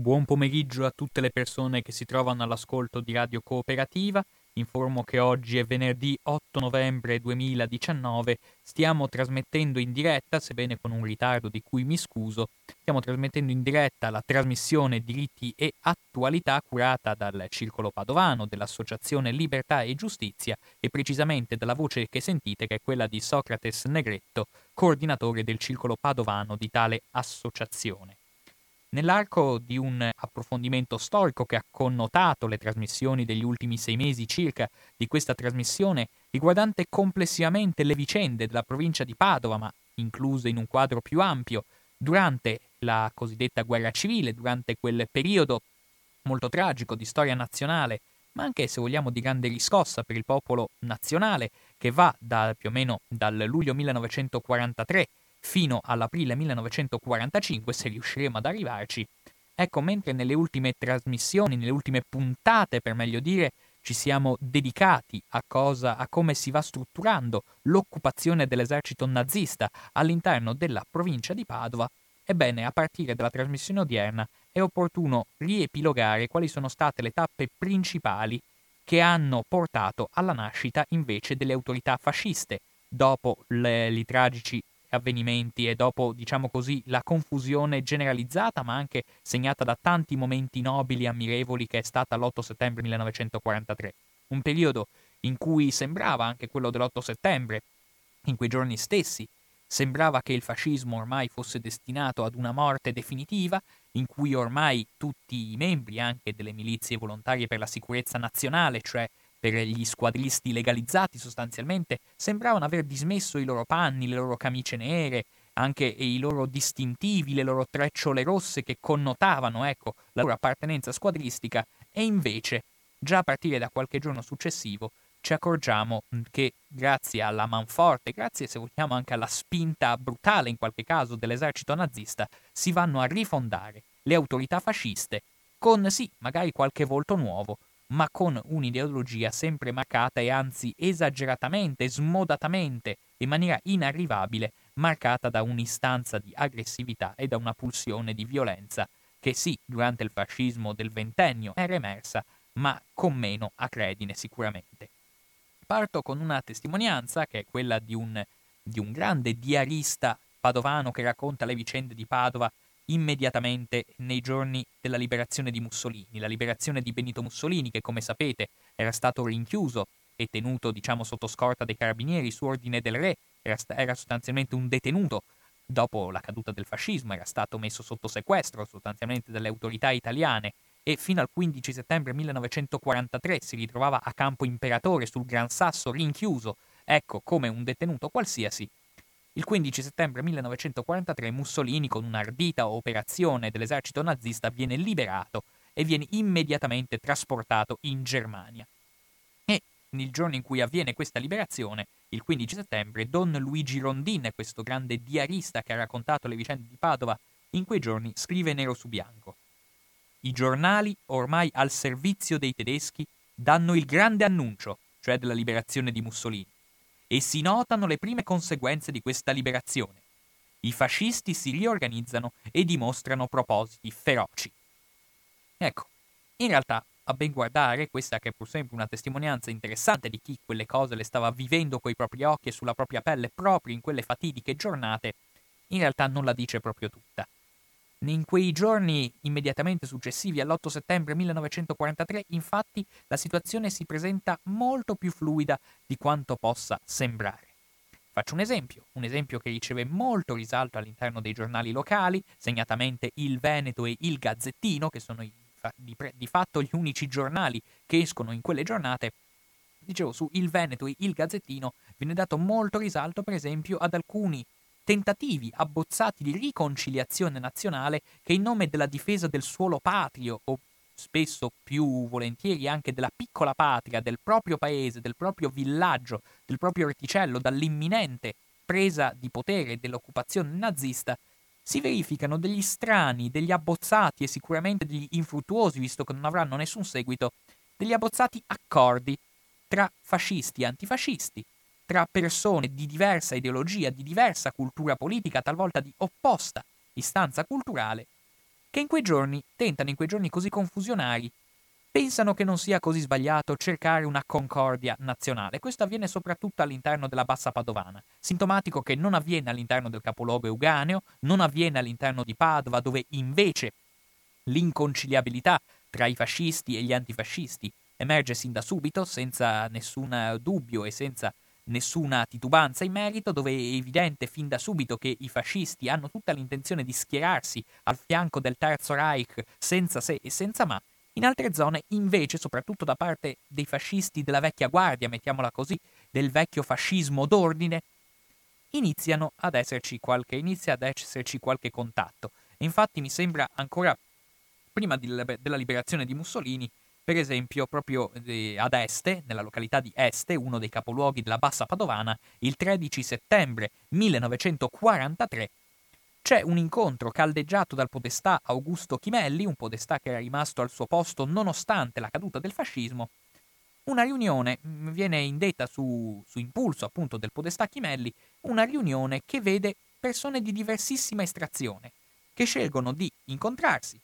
Buon pomeriggio a tutte le persone che si trovano all'ascolto di Radio Cooperativa. Informo che oggi è venerdì 8 novembre 2019. Stiamo trasmettendo in diretta, sebbene con un ritardo di cui mi scuso, stiamo trasmettendo in diretta la trasmissione Diritti e Attualità curata dal Circolo Padovano dell'Associazione Libertà e Giustizia e precisamente dalla voce che sentite che è quella di Socrates Negretto, coordinatore del Circolo Padovano di tale associazione. Nell'arco di un approfondimento storico che ha connotato le trasmissioni degli ultimi sei mesi circa di questa trasmissione, riguardante complessivamente le vicende della provincia di Padova, ma incluse in un quadro più ampio, durante la cosiddetta guerra civile, durante quel periodo molto tragico di storia nazionale, ma anche se vogliamo di grande riscossa per il popolo nazionale, che va da, più o meno dal luglio 1943 fino all'aprile 1945, se riusciremo ad arrivarci. Ecco, mentre nelle ultime trasmissioni, nelle ultime puntate, per meglio dire, ci siamo dedicati a cosa, a come si va strutturando l'occupazione dell'esercito nazista all'interno della provincia di Padova, ebbene, a partire dalla trasmissione odierna è opportuno riepilogare quali sono state le tappe principali che hanno portato alla nascita invece delle autorità fasciste, dopo le, i tragici avvenimenti e dopo, diciamo così, la confusione generalizzata, ma anche segnata da tanti momenti nobili e ammirevoli che è stata l'8 settembre 1943. Un periodo in cui sembrava anche quello dell'8 settembre, in quei giorni stessi, sembrava che il fascismo ormai fosse destinato ad una morte definitiva, in cui ormai tutti i membri anche delle milizie volontarie per la sicurezza nazionale, cioè per gli squadristi legalizzati sostanzialmente, sembravano aver dismesso i loro panni, le loro camicie nere, anche i loro distintivi, le loro trecciole rosse che connotavano, ecco, la loro appartenenza squadristica, e invece, già a partire da qualche giorno successivo, ci accorgiamo che grazie alla manforte, grazie se vogliamo anche alla spinta brutale in qualche caso dell'esercito nazista, si vanno a rifondare le autorità fasciste con sì, magari qualche volto nuovo, ma con un'ideologia sempre marcata e anzi esageratamente, smodatamente, in maniera inarrivabile, marcata da un'istanza di aggressività e da una pulsione di violenza che sì, durante il fascismo del ventennio era emersa, ma con meno acredine sicuramente. Parto con una testimonianza che è quella di un, di un grande diarista padovano che racconta le vicende di Padova immediatamente nei giorni della liberazione di Mussolini, la liberazione di Benito Mussolini che come sapete era stato rinchiuso e tenuto diciamo sotto scorta dei carabinieri su ordine del re, era, era sostanzialmente un detenuto. Dopo la caduta del fascismo, era stato messo sotto sequestro sostanzialmente dalle autorità italiane e fino al 15 settembre 1943 si ritrovava a Campo Imperatore sul Gran Sasso rinchiuso, ecco come un detenuto qualsiasi, il 15 settembre 1943 Mussolini, con un'ardita operazione dell'esercito nazista, viene liberato e viene immediatamente trasportato in Germania. E nel giorno in cui avviene questa liberazione, il 15 settembre, Don Luigi Rondin, questo grande diarista che ha raccontato le vicende di Padova, in quei giorni scrive nero su bianco. I giornali, ormai al servizio dei tedeschi, danno il grande annuncio, cioè della liberazione di Mussolini e si notano le prime conseguenze di questa liberazione. I fascisti si riorganizzano e dimostrano propositi feroci. Ecco, in realtà, a ben guardare, questa che è pur sempre una testimonianza interessante di chi quelle cose le stava vivendo coi propri occhi e sulla propria pelle proprio in quelle fatidiche giornate, in realtà non la dice proprio tutta. In quei giorni immediatamente successivi all'8 settembre 1943, infatti, la situazione si presenta molto più fluida di quanto possa sembrare. Faccio un esempio, un esempio che riceve molto risalto all'interno dei giornali locali, segnatamente Il Veneto e Il Gazzettino, che sono di, di fatto gli unici giornali che escono in quelle giornate. Dicevo, su Il Veneto e Il Gazzettino viene dato molto risalto, per esempio, ad alcuni tentativi abbozzati di riconciliazione nazionale che in nome della difesa del suolo patrio o spesso più volentieri anche della piccola patria, del proprio paese, del proprio villaggio, del proprio reticello, dall'imminente presa di potere dell'occupazione nazista, si verificano degli strani, degli abbozzati e sicuramente degli infruttuosi, visto che non avranno nessun seguito, degli abbozzati accordi tra fascisti e antifascisti, tra persone di diversa ideologia, di diversa cultura politica, talvolta di opposta istanza culturale, che in quei giorni tentano, in quei giorni così confusionari, pensano che non sia così sbagliato cercare una concordia nazionale. Questo avviene soprattutto all'interno della Bassa Padovana, sintomatico che non avviene all'interno del capoluogo euganeo, non avviene all'interno di Padova, dove invece l'inconciliabilità tra i fascisti e gli antifascisti emerge sin da subito, senza nessun dubbio e senza nessuna titubanza in merito, dove è evidente fin da subito che i fascisti hanno tutta l'intenzione di schierarsi al fianco del Terzo Reich senza se e senza ma, in altre zone invece, soprattutto da parte dei fascisti della vecchia guardia, mettiamola così, del vecchio fascismo d'ordine, iniziano ad esserci qualche, inizia ad esserci qualche contatto. infatti mi sembra ancora prima della liberazione di Mussolini per esempio proprio eh, ad Este, nella località di Este, uno dei capoluoghi della Bassa Padovana, il 13 settembre 1943 c'è un incontro caldeggiato dal podestà Augusto Chimelli, un podestà che era rimasto al suo posto nonostante la caduta del fascismo. Una riunione mm, viene indetta su, su impulso appunto del podestà Chimelli, una riunione che vede persone di diversissima estrazione, che scelgono di incontrarsi,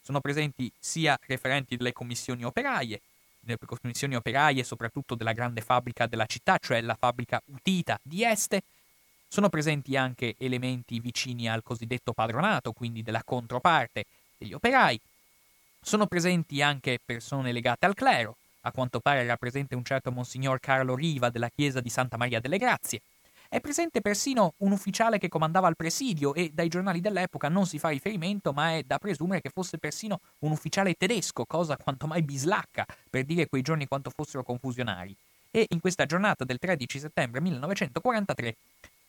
sono presenti sia referenti delle commissioni operaie, delle commissioni operaie soprattutto della grande fabbrica della città, cioè la fabbrica Utita di Este, sono presenti anche elementi vicini al cosiddetto padronato, quindi della controparte degli operai. Sono presenti anche persone legate al clero, a quanto pare era presente un certo Monsignor Carlo Riva della chiesa di Santa Maria delle Grazie, è presente persino un ufficiale che comandava il presidio e dai giornali dell'epoca non si fa riferimento, ma è da presumere che fosse persino un ufficiale tedesco, cosa quanto mai bislacca per dire quei giorni quanto fossero confusionari. E in questa giornata del 13 settembre 1943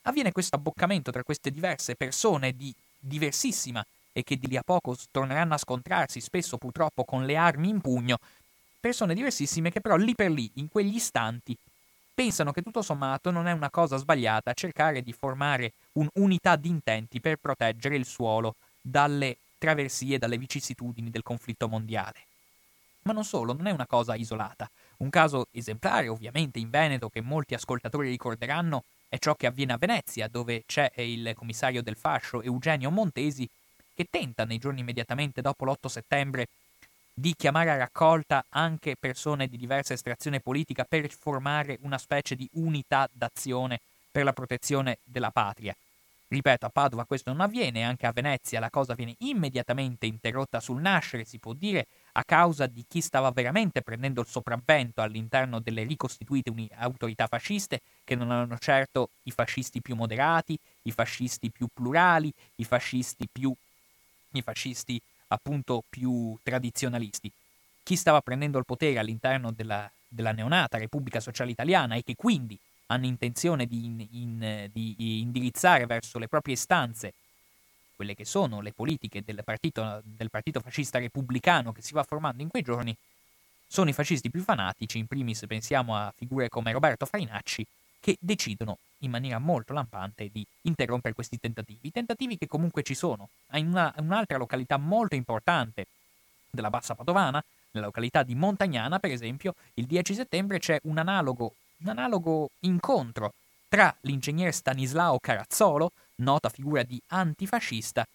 avviene questo abboccamento tra queste diverse persone di diversissima e che di lì a poco torneranno a scontrarsi spesso purtroppo con le armi in pugno, persone diversissime che però lì per lì, in quegli istanti, pensano che tutto sommato non è una cosa sbagliata cercare di formare un'unità di intenti per proteggere il suolo dalle traversie, dalle vicissitudini del conflitto mondiale. Ma non solo, non è una cosa isolata. Un caso esemplare, ovviamente, in Veneto, che molti ascoltatori ricorderanno, è ciò che avviene a Venezia, dove c'è il commissario del fascio Eugenio Montesi, che tenta nei giorni immediatamente dopo l'8 settembre di chiamare a raccolta anche persone di diversa estrazione politica per formare una specie di unità d'azione per la protezione della patria. Ripeto, a Padova questo non avviene, anche a Venezia la cosa viene immediatamente interrotta sul nascere, si può dire, a causa di chi stava veramente prendendo il sopravvento all'interno delle ricostituite uni- autorità fasciste, che non erano certo i fascisti più moderati, i fascisti più plurali, i fascisti più, i fascisti appunto più tradizionalisti. Chi stava prendendo il potere all'interno della, della neonata Repubblica Sociale Italiana e che quindi hanno intenzione di, in, in, di, indirizzare verso le proprie istanze quelle che sono le politiche del partito, del partito fascista repubblicano che si va formando in quei giorni, sono i fascisti più fanatici, in primis pensiamo a figure come Roberto Farinacci, che decidono in maniera molto lampante di interrompere questi tentativi. Tentativi che comunque ci sono. In una, un'altra località molto importante della Bassa Padovana, nella località di Montagnana, per esempio, il 10 settembre c'è un analogo, un analogo incontro tra l'ingegnere Stanislao Carazzolo, nota figura di antifascista,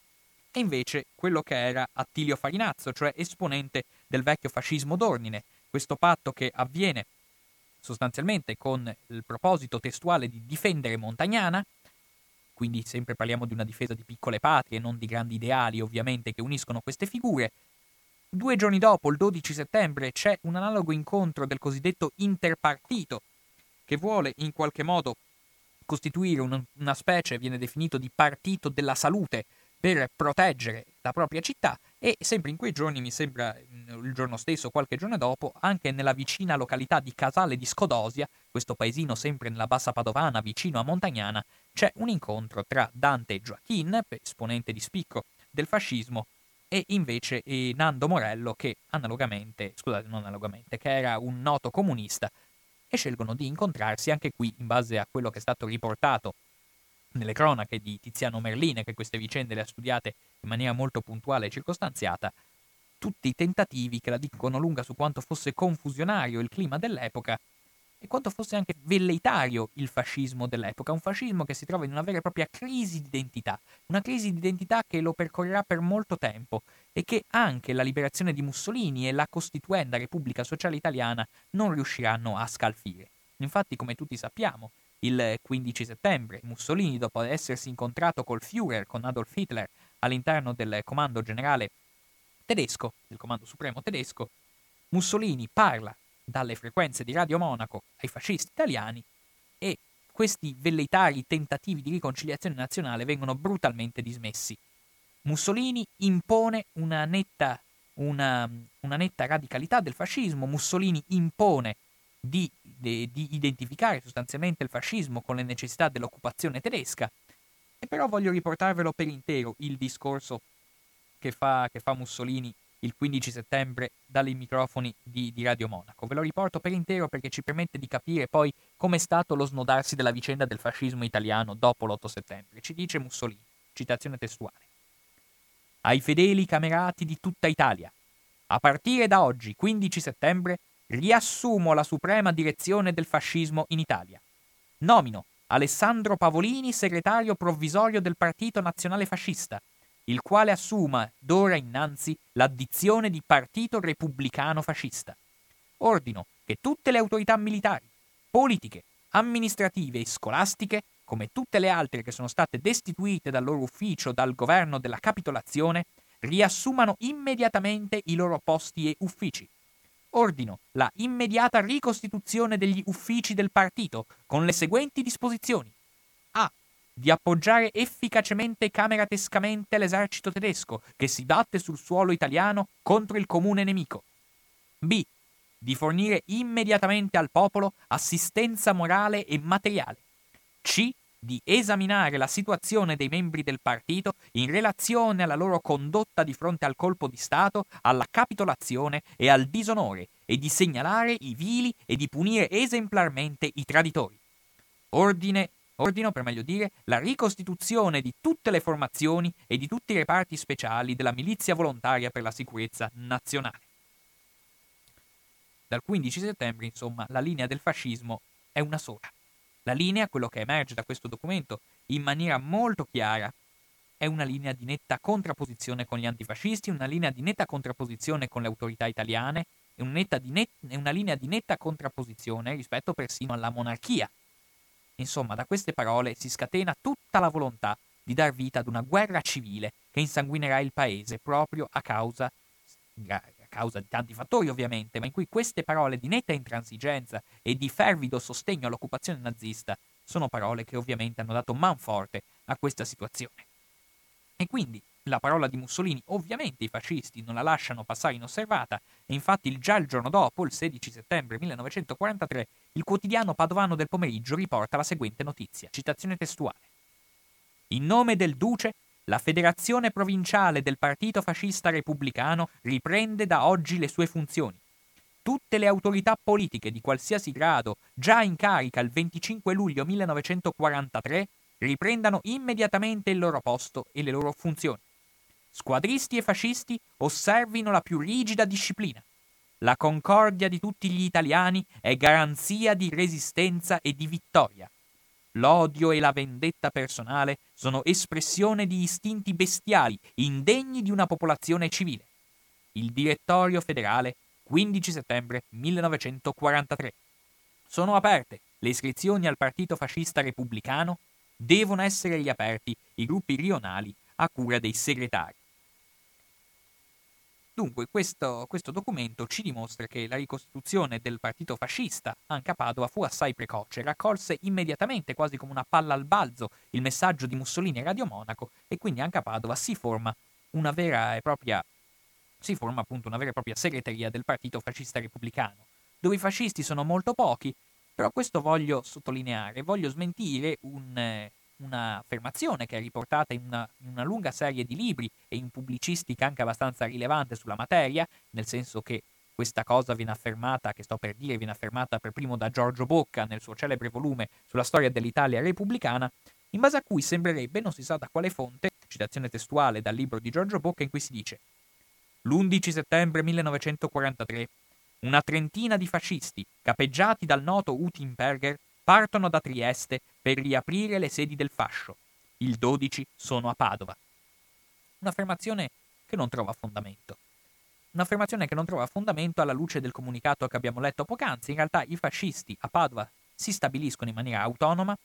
e invece quello che era Attilio Farinazzo, cioè esponente del vecchio fascismo d'ordine. Questo patto che avviene sostanzialmente con il proposito testuale di difendere Montagnana, quindi sempre parliamo di una difesa di piccole patrie, non di grandi ideali ovviamente che uniscono queste figure. Due giorni dopo, il 12 settembre, c'è un analogo incontro del cosiddetto interpartito, che vuole in qualche modo costituire un, una specie, viene definito di partito della salute, per proteggere la propria città e sempre in quei giorni, mi sembra il giorno stesso, qualche giorno dopo, anche nella vicina località di Casale di Scodosia, questo paesino sempre nella bassa padovana vicino a Montagnana, c'è un incontro tra Dante Joaquin, esponente di spicco del fascismo, e invece e Nando Morello che analogamente, scusate, non analogamente, che era un noto comunista e scelgono di incontrarsi anche qui in base a quello che è stato riportato nelle cronache di Tiziano Merline, che queste vicende le ha studiate in maniera molto puntuale e circostanziata, tutti i tentativi che la dicono lunga su quanto fosse confusionario il clima dell'epoca e quanto fosse anche velleitario il fascismo dell'epoca, un fascismo che si trova in una vera e propria crisi di identità, una crisi di identità che lo percorrerà per molto tempo e che anche la liberazione di Mussolini e la costituenda Repubblica Sociale Italiana non riusciranno a scalfire. Infatti, come tutti sappiamo, il 15 settembre Mussolini, dopo essersi incontrato col Führer, con Adolf Hitler, all'interno del comando generale tedesco, del comando supremo tedesco, Mussolini parla dalle frequenze di Radio Monaco ai fascisti italiani e questi velleitari tentativi di riconciliazione nazionale vengono brutalmente dismessi. Mussolini impone una netta, una, una netta radicalità del fascismo, Mussolini impone di, di, di identificare sostanzialmente il fascismo con le necessità dell'occupazione tedesca, e però voglio riportarvelo per intero il discorso che fa, che fa Mussolini il 15 settembre dai microfoni di, di, Radio Monaco. Ve lo riporto per intero perché ci permette di capire poi com'è stato lo snodarsi della vicenda del fascismo italiano dopo l'8 settembre. Ci dice Mussolini, citazione testuale. Ai fedeli camerati di tutta Italia, a partire da oggi, 15 settembre, riassumo la suprema direzione del fascismo in Italia. Nomino Alessandro Pavolini segretario provvisorio del Partito Nazionale Fascista, il quale assuma d'ora innanzi l'addizione di Partito Repubblicano Fascista. Ordino che tutte le autorità militari, politiche, amministrative e scolastiche, come tutte le altre che sono state destituite dal loro ufficio dal governo della capitolazione, riassumano immediatamente i loro posti e uffici ordino la immediata ricostituzione degli uffici del partito con le seguenti disposizioni. A. Di appoggiare efficacemente cameratescamente l'esercito tedesco che si batte sul suolo italiano contro il comune nemico. B. Di fornire immediatamente al popolo assistenza morale e materiale. C di esaminare la situazione dei membri del partito in relazione alla loro condotta di fronte al colpo di Stato, alla capitolazione e al disonore e di segnalare i vili e di punire esemplarmente i traditori. Ordine ordino, per meglio dire, la ricostituzione di tutte le formazioni e di tutti i reparti speciali della milizia volontaria per la sicurezza nazionale. Dal 15 settembre, insomma, la linea del fascismo è una sola. La linea, quello che emerge da questo documento in maniera molto chiara, è una linea di netta contrapposizione con gli antifascisti, una linea di netta contrapposizione con le autorità italiane, net- una linea di netta contrapposizione rispetto persino alla monarchia. Insomma, da queste parole si scatena tutta la volontà di dar vita ad una guerra civile che insanguinerà il paese proprio a causa causa di tanti fattori ovviamente, ma in cui queste parole di netta intransigenza e di fervido sostegno all'occupazione nazista sono parole che ovviamente hanno dato manforte a questa situazione. E quindi la parola di Mussolini ovviamente i fascisti non la lasciano passare inosservata e infatti già il giorno dopo, il 16 settembre 1943, il quotidiano padovano del pomeriggio riporta la seguente notizia, citazione testuale. In nome del duce la federazione provinciale del Partito Fascista Repubblicano riprende da oggi le sue funzioni. Tutte le autorità politiche di qualsiasi grado già in carica il 25 luglio 1943 riprendano immediatamente il loro posto e le loro funzioni. Squadristi e fascisti osservino la più rigida disciplina. La concordia di tutti gli italiani è garanzia di resistenza e di vittoria. L'odio e la vendetta personale sono espressione di istinti bestiali, indegni di una popolazione civile. Il Direttorio federale, 15 settembre 1943. Sono aperte le iscrizioni al Partito Fascista Repubblicano devono essere riaperti i gruppi rionali a cura dei segretari. Dunque, questo, questo, documento ci dimostra che la ricostituzione del partito fascista, anche a Padova, fu assai precoce, raccolse immediatamente, quasi come una palla al balzo, il messaggio di Mussolini a Radio Monaco e quindi anche a Padova si forma una vera e propria, vera e propria segreteria del partito fascista repubblicano, dove i fascisti sono molto pochi, però questo voglio sottolineare, voglio smentire un, un'affermazione che è riportata in una, in una, lunga serie di libri e in pubblicistica anche abbastanza rilevante sulla materia, nel senso che questa cosa viene affermata, che sto per dire, viene affermata per primo da Giorgio Bocca nel suo celebre volume sulla storia dell'Italia repubblicana, in base a cui sembrerebbe, non si sa da quale fonte, citazione testuale dal libro di Giorgio Bocca in cui si dice L'11 settembre 1943 una trentina di fascisti, capeggiati dal noto Utimperger, partono da Trieste per riaprire le sedi del fascio. Il 12 sono a Padova. Un'affermazione che non trova fondamento. Un'affermazione che non trova fondamento alla luce del comunicato che abbiamo letto poc'anzi. In realtà i fascisti a Padova si stabiliscono in maniera autonoma,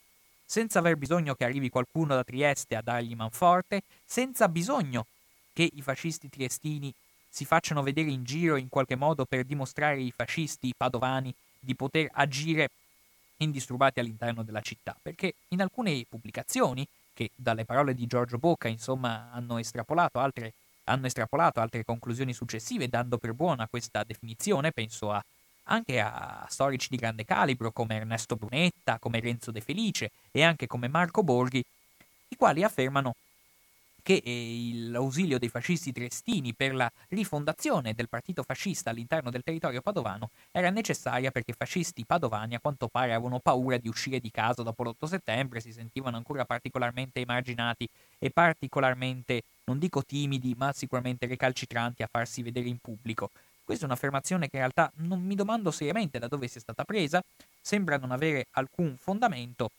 senza aver bisogno che arrivi qualcuno da Trieste a dargli manforte, senza bisogno che i fascisti triestini si facciano vedere in giro in qualche modo per dimostrare ai fascisti padovani di poter agire indisturbati all'interno della città, perché in alcune pubblicazioni, che dalle parole di Giorgio Bocca insomma hanno estrapolato altre, hanno estrapolato altre conclusioni successive, dando per buona questa definizione, penso a, anche a storici di grande calibro come Ernesto Brunetta, come Renzo De Felice e anche come Marco Borghi, i quali affermano che l'ausilio dei fascisti triestini per la rifondazione del partito fascista all'interno del territorio padovano era necessaria perché i fascisti padovani a quanto pare avevano paura di uscire di casa dopo l'8 settembre, si sentivano ancora particolarmente emarginati e particolarmente, non dico timidi, ma sicuramente recalcitranti a farsi vedere in pubblico. Questa è un'affermazione che in realtà non mi domando seriamente da dove sia stata presa, sembra non avere alcun fondamento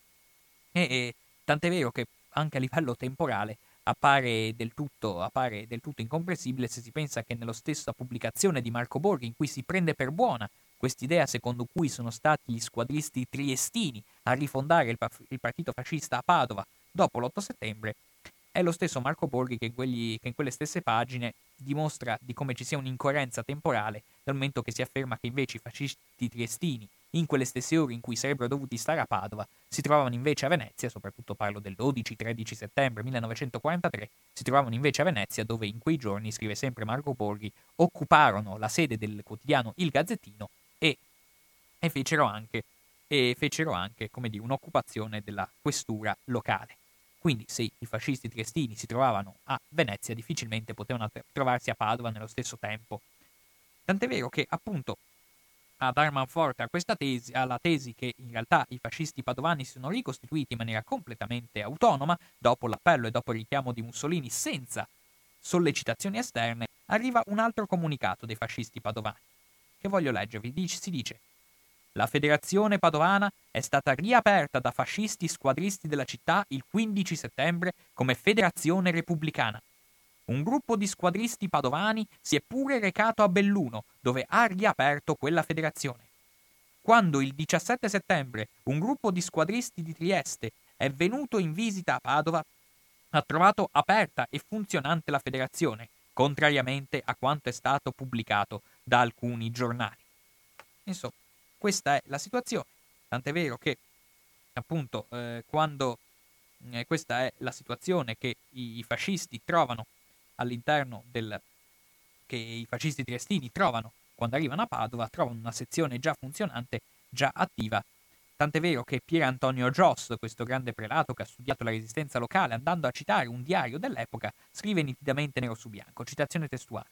e, e tant'è vero che anche a livello temporale appare del, tutto, appare del tutto incomprensibile se si pensa che nello stessa pubblicazione di Marco Borghi, in cui si prende per buona quest'idea secondo cui sono stati gli squadristi triestini a rifondare il, il partito fascista a Padova dopo l'8 settembre, è lo stesso Marco Borghi che, quegli, che in quelle stesse pagine dimostra di come ci sia un'incoerenza temporale dal momento che si afferma che invece i fascisti triestini in quelle stesse ore in cui sarebbero dovuti stare a Padova, si trovavano invece a Venezia, soprattutto parlo del 12-13 settembre 1943, si trovavano invece a Venezia dove in quei giorni, scrive sempre Marco Borghi, occuparono la sede del quotidiano Il Gazzettino e, e fecero anche, e fecero anche come dire, un'occupazione della questura locale. Quindi se i fascisti triestini si trovavano a Venezia difficilmente potevano trovarsi a Padova nello stesso tempo. Tant'è vero che appunto a dar manforte tesi, alla tesi che in realtà i fascisti padovani si sono ricostituiti in maniera completamente autonoma, dopo l'appello e dopo il richiamo di Mussolini senza sollecitazioni esterne, arriva un altro comunicato dei fascisti padovani, che voglio leggervi. Si dice la federazione padovana è stata riaperta da fascisti squadristi della città il 15 settembre come federazione repubblicana. Un gruppo di squadristi padovani si è pure recato a Belluno, dove ha riaperto quella federazione. Quando il 17 settembre un gruppo di squadristi di Trieste è venuto in visita a Padova, ha trovato aperta e funzionante la federazione, contrariamente a quanto è stato pubblicato da alcuni giornali. Insomma, questa è la situazione. Tant'è vero che, appunto, eh, quando eh, questa è la situazione che i, fascisti trovano all'interno del che i fascisti triestini trovano quando arrivano a Padova, trovano una sezione già funzionante, già attiva. Tant'è vero che Pier Antonio Gios, questo grande prelato che ha studiato la resistenza locale, andando a citare un diario dell'epoca, scrive nitidamente nero su bianco, citazione testuale.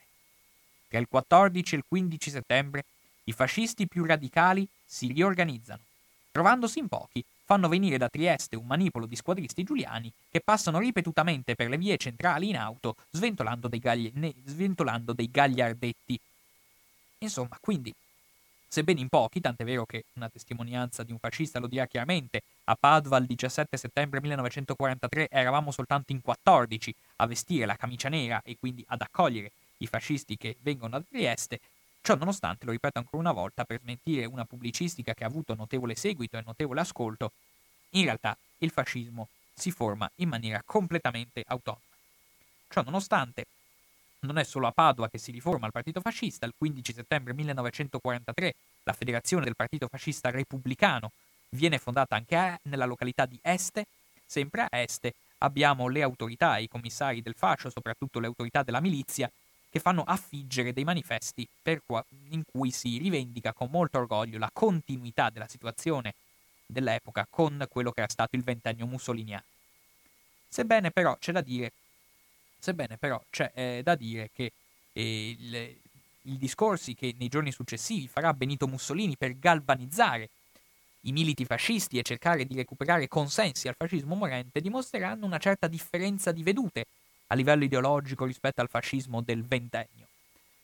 Tra il 14 e il 15 settembre i fascisti più radicali si riorganizzano. Trovandosi in pochi, fanno venire da Trieste un manipolo di squadristi giuliani che passano ripetutamente per le vie centrali in auto sventolando dei, gagli- ne- sventolando dei gagliardetti. Insomma, quindi, sebbene in pochi, tant'è vero che una testimonianza di un fascista lo dirà chiaramente, a Padova il 17 settembre 1943 eravamo soltanto in 14 a vestire la camicia nera e quindi ad accogliere i fascisti che vengono da Trieste, Ciò nonostante, lo ripeto ancora una volta per smentire una pubblicistica che ha avuto notevole seguito e notevole ascolto, in realtà il fascismo si forma in maniera completamente autonoma. Ciò nonostante, non è solo a Padova che si riforma il partito fascista, il 15 settembre 1943 la federazione del partito fascista repubblicano viene fondata anche a, nella località di Este, sempre a Este abbiamo le autorità, i commissari del fascio, soprattutto le autorità della milizia, che fanno affiggere dei manifesti qua, in cui si rivendica con molto orgoglio la continuità della situazione dell'epoca con quello che era stato il ventennio mussoliniano. Sebbene però c'è da dire, però c'è eh, da dire che eh, i discorsi che nei giorni successivi farà Benito Mussolini per galvanizzare i militi fascisti e cercare di recuperare consensi al fascismo morente dimostreranno una certa differenza di vedute a livello ideologico rispetto al fascismo del ventennio.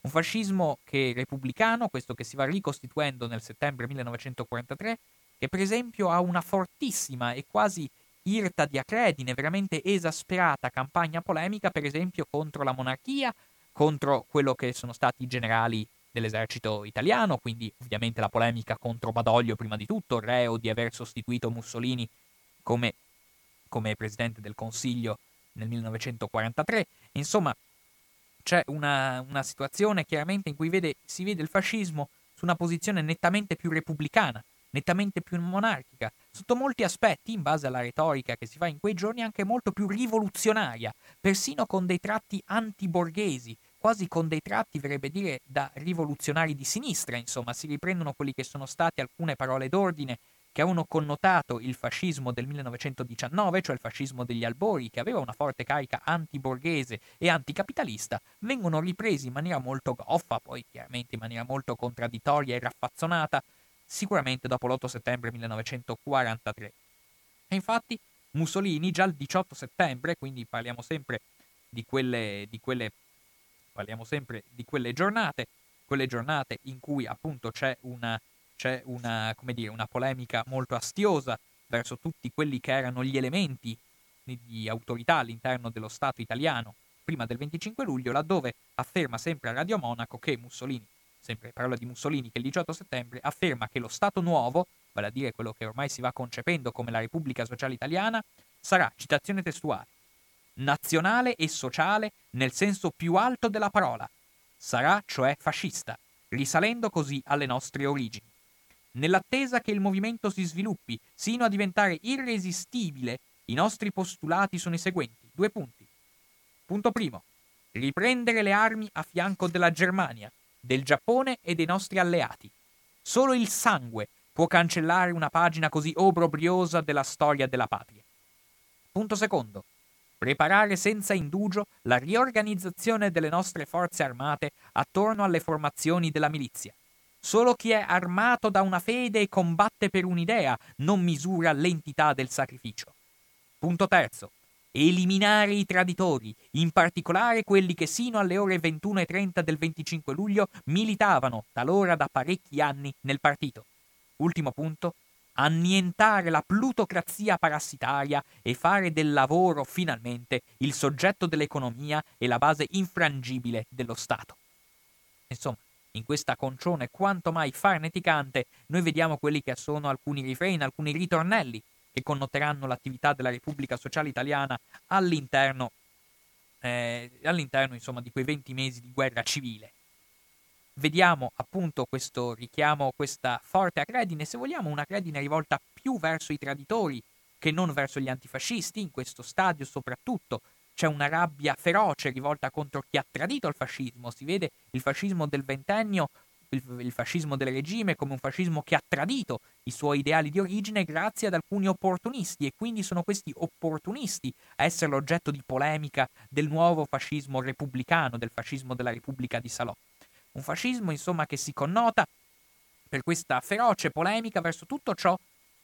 Un fascismo che repubblicano, questo che si va ricostituendo nel settembre 1943, che per esempio ha una fortissima e quasi irta di acredine, veramente esasperata campagna polemica, per esempio contro la monarchia, contro quello che sono stati i generali dell'esercito italiano, quindi ovviamente la polemica contro Badoglio prima di tutto, reo di aver sostituito Mussolini come, come presidente del Consiglio nel 1943. Insomma, c'è una, una situazione chiaramente in cui vede, si vede il fascismo su una posizione nettamente più repubblicana, nettamente più monarchica, sotto molti aspetti, in base alla retorica che si fa in quei giorni, anche molto più rivoluzionaria, persino con dei tratti antiborghesi, quasi con dei tratti, verrebbe dire, da rivoluzionari di sinistra, insomma, si riprendono quelli che sono state alcune parole d'ordine che avevano connotato il fascismo del 1919, cioè il fascismo degli albori, che aveva una forte carica antiborghese e anticapitalista, vengono ripresi in maniera molto goffa, poi chiaramente in maniera molto contraddittoria e raffazzonata, sicuramente dopo l'8 settembre 1943. E infatti Mussolini già il 18 settembre, quindi parliamo sempre di quelle, di quelle parliamo sempre di quelle giornate, quelle giornate in cui appunto c'è una, c'è una, dire, una polemica molto astiosa verso tutti quelli che erano gli elementi di autorità all'interno dello Stato italiano prima del 25 luglio, laddove afferma sempre a Radio Monaco che Mussolini, sempre parla di Mussolini, che il 18 settembre afferma che lo Stato nuovo, vale a dire quello che ormai si va concependo come la Repubblica Sociale Italiana, sarà, citazione testuale, nazionale e sociale nel senso più alto della parola. Sarà cioè fascista, risalendo così alle nostre origini. Nell'attesa che il movimento si sviluppi sino a diventare irresistibile, i nostri postulati sono i seguenti. Due punti. Punto primo. Riprendere le armi a fianco della Germania, del Giappone e dei nostri alleati. Solo il sangue può cancellare una pagina così obbrobriosa della storia della patria. Punto secondo preparare senza indugio la riorganizzazione delle nostre forze armate attorno alle formazioni della milizia. Solo chi è armato da una fede e combatte per un'idea non misura l'entità del sacrificio. Punto terzo. Eliminare i traditori, in particolare quelli che sino alle ore 21.30 del 25 luglio militavano, talora da parecchi anni, nel partito. Ultimo punto annientare la plutocrazia parassitaria e fare del lavoro finalmente il soggetto dell'economia e la base infrangibile dello Stato. Insomma, in questa concione quanto mai farneticante noi vediamo quelli che sono alcuni refrain, alcuni ritornelli che connoteranno l'attività della Repubblica Sociale Italiana all'interno, eh, all'interno insomma, di quei 20 mesi di guerra civile. Vediamo appunto questo richiamo, questa forte acredine, se vogliamo una acredine rivolta più verso i traditori che non verso gli antifascisti, in questo stadio soprattutto c'è una rabbia feroce rivolta contro chi ha tradito il fascismo, si vede il fascismo del ventennio, il, il fascismo del regime come un fascismo che ha tradito i suoi ideali di origine grazie ad alcuni opportunisti e quindi sono questi opportunisti a essere l'oggetto di polemica del nuovo fascismo repubblicano, del fascismo della Repubblica di Salò. Un fascismo, insomma, che si connota per questa feroce polemica verso tutto ciò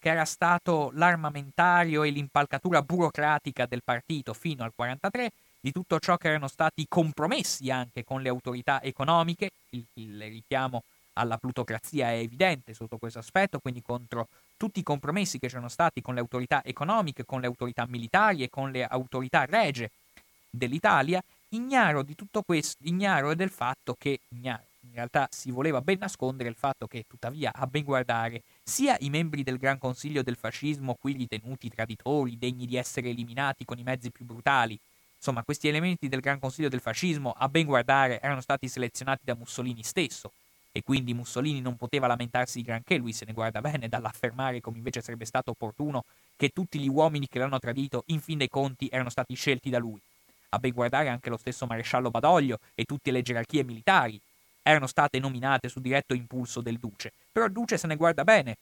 che era stato l'armamentario e l'impalcatura burocratica del partito fino al 1943, di tutto ciò che erano stati compromessi anche con le autorità economiche, il, il richiamo alla plutocrazia è evidente sotto questo aspetto, quindi contro tutti i compromessi che c'erano stati con le autorità economiche, con le autorità militari e con le autorità regie dell'Italia ignaro di tutto questo, ignaro del fatto che, ignaro, in realtà si voleva ben nascondere il fatto che tuttavia a ben guardare sia i membri del Gran Consiglio del fascismo, qui ritenuti traditori, degni di essere eliminati con i mezzi più brutali, insomma questi elementi del Gran Consiglio del fascismo, a ben guardare, erano stati selezionati da Mussolini stesso, e quindi Mussolini non poteva lamentarsi di granché, lui se ne guarda bene dall'affermare come invece sarebbe stato opportuno che tutti gli uomini che l'hanno tradito in fin dei conti erano stati scelti da lui. A ben guardare anche lo stesso maresciallo Badoglio e tutte le gerarchie militari erano state nominate su diretto impulso del duce. Però duce se ne guarda bene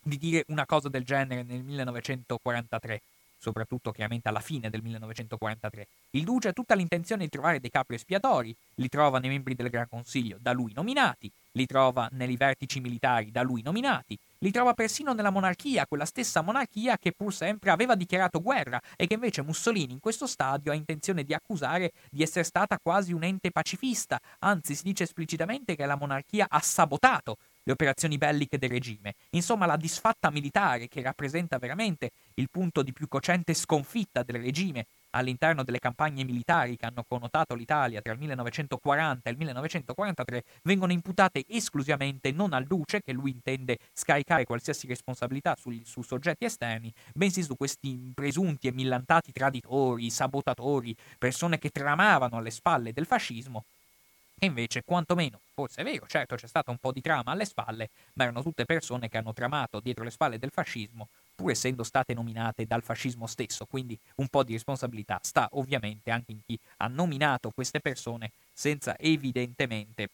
di dire una cosa del genere nel 1943 soprattutto chiaramente alla fine del 1943. Il duce ha tutta l'intenzione di trovare dei capri espiatori, li trova nei membri del Gran Consiglio da lui nominati, li trova nei vertici militari da lui nominati, li trova persino nella monarchia, quella stessa monarchia che pur sempre aveva dichiarato guerra e che invece Mussolini in questo stadio ha intenzione di accusare di essere stata quasi un ente pacifista, anzi si dice esplicitamente che la monarchia ha sabotato le operazioni belliche del regime, insomma la disfatta militare che rappresenta veramente il punto di più cocente sconfitta del regime all'interno delle campagne militari che hanno connotato l'Italia tra il 1940 e il 1943 vengono imputate esclusivamente non al duce, che lui intende scaricare qualsiasi responsabilità su, su soggetti esterni, bensì su questi presunti e millantati traditori, sabotatori, persone che tramavano alle spalle del fascismo e invece, quantomeno, forse è vero, certo c'è stato un po' di trama alle spalle, ma erano tutte persone che hanno tramato dietro le spalle del fascismo, pur essendo state nominate dal fascismo stesso, quindi un po' di responsabilità sta ovviamente anche in chi ha nominato queste persone senza evidentemente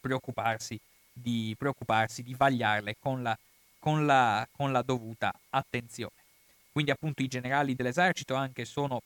preoccuparsi di, preoccuparsi di vagliarle con la, con, la, con la dovuta attenzione. Quindi appunto i generali dell'esercito anche sono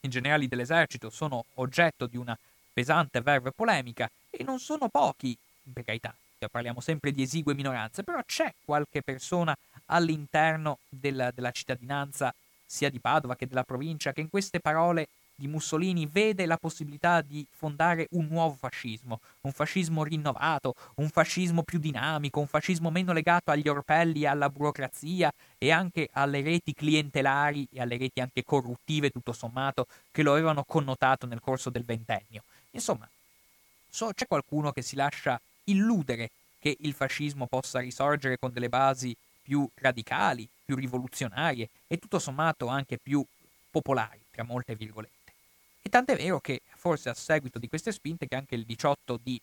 i generali dell'esercito sono oggetto di una pesante verve polemica e non sono pochi, per carità, parliamo sempre di esigue minoranze, però c'è qualche persona all'interno della, della cittadinanza, sia di Padova che della provincia, che in queste parole di Mussolini vede la possibilità di fondare un nuovo fascismo, un fascismo rinnovato, un fascismo più dinamico, un fascismo meno legato agli orpelli alla burocrazia e anche alle reti clientelari e alle reti anche corruttive, tutto sommato, che lo avevano connotato nel corso del ventennio. Insomma, so, c'è qualcuno che si lascia illudere che il fascismo possa risorgere con delle basi più radicali, più rivoluzionarie e tutto sommato anche più popolari, tra molte virgolette. E tant'è vero che forse a seguito di queste spinte che anche il 18 di,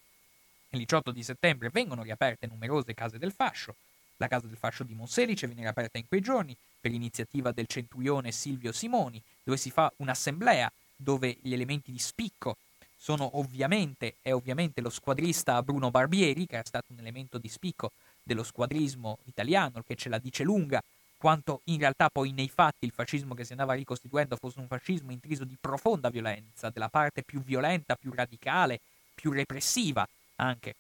il 18 di settembre vengono riaperte numerose case del fascio. La casa del fascio di Monselice viene riaperta in quei giorni per iniziativa del centurione Silvio Simoni, dove si fa un'assemblea dove gli elementi di spicco sono ovviamente, è ovviamente lo squadrista Bruno Barbieri, che è stato un elemento di spicco dello squadrismo italiano, che ce la dice lunga quanto in realtà poi nei fatti il fascismo che si andava ricostituendo fosse un fascismo intriso di profonda violenza, della parte più violenta, più radicale, più repressiva anche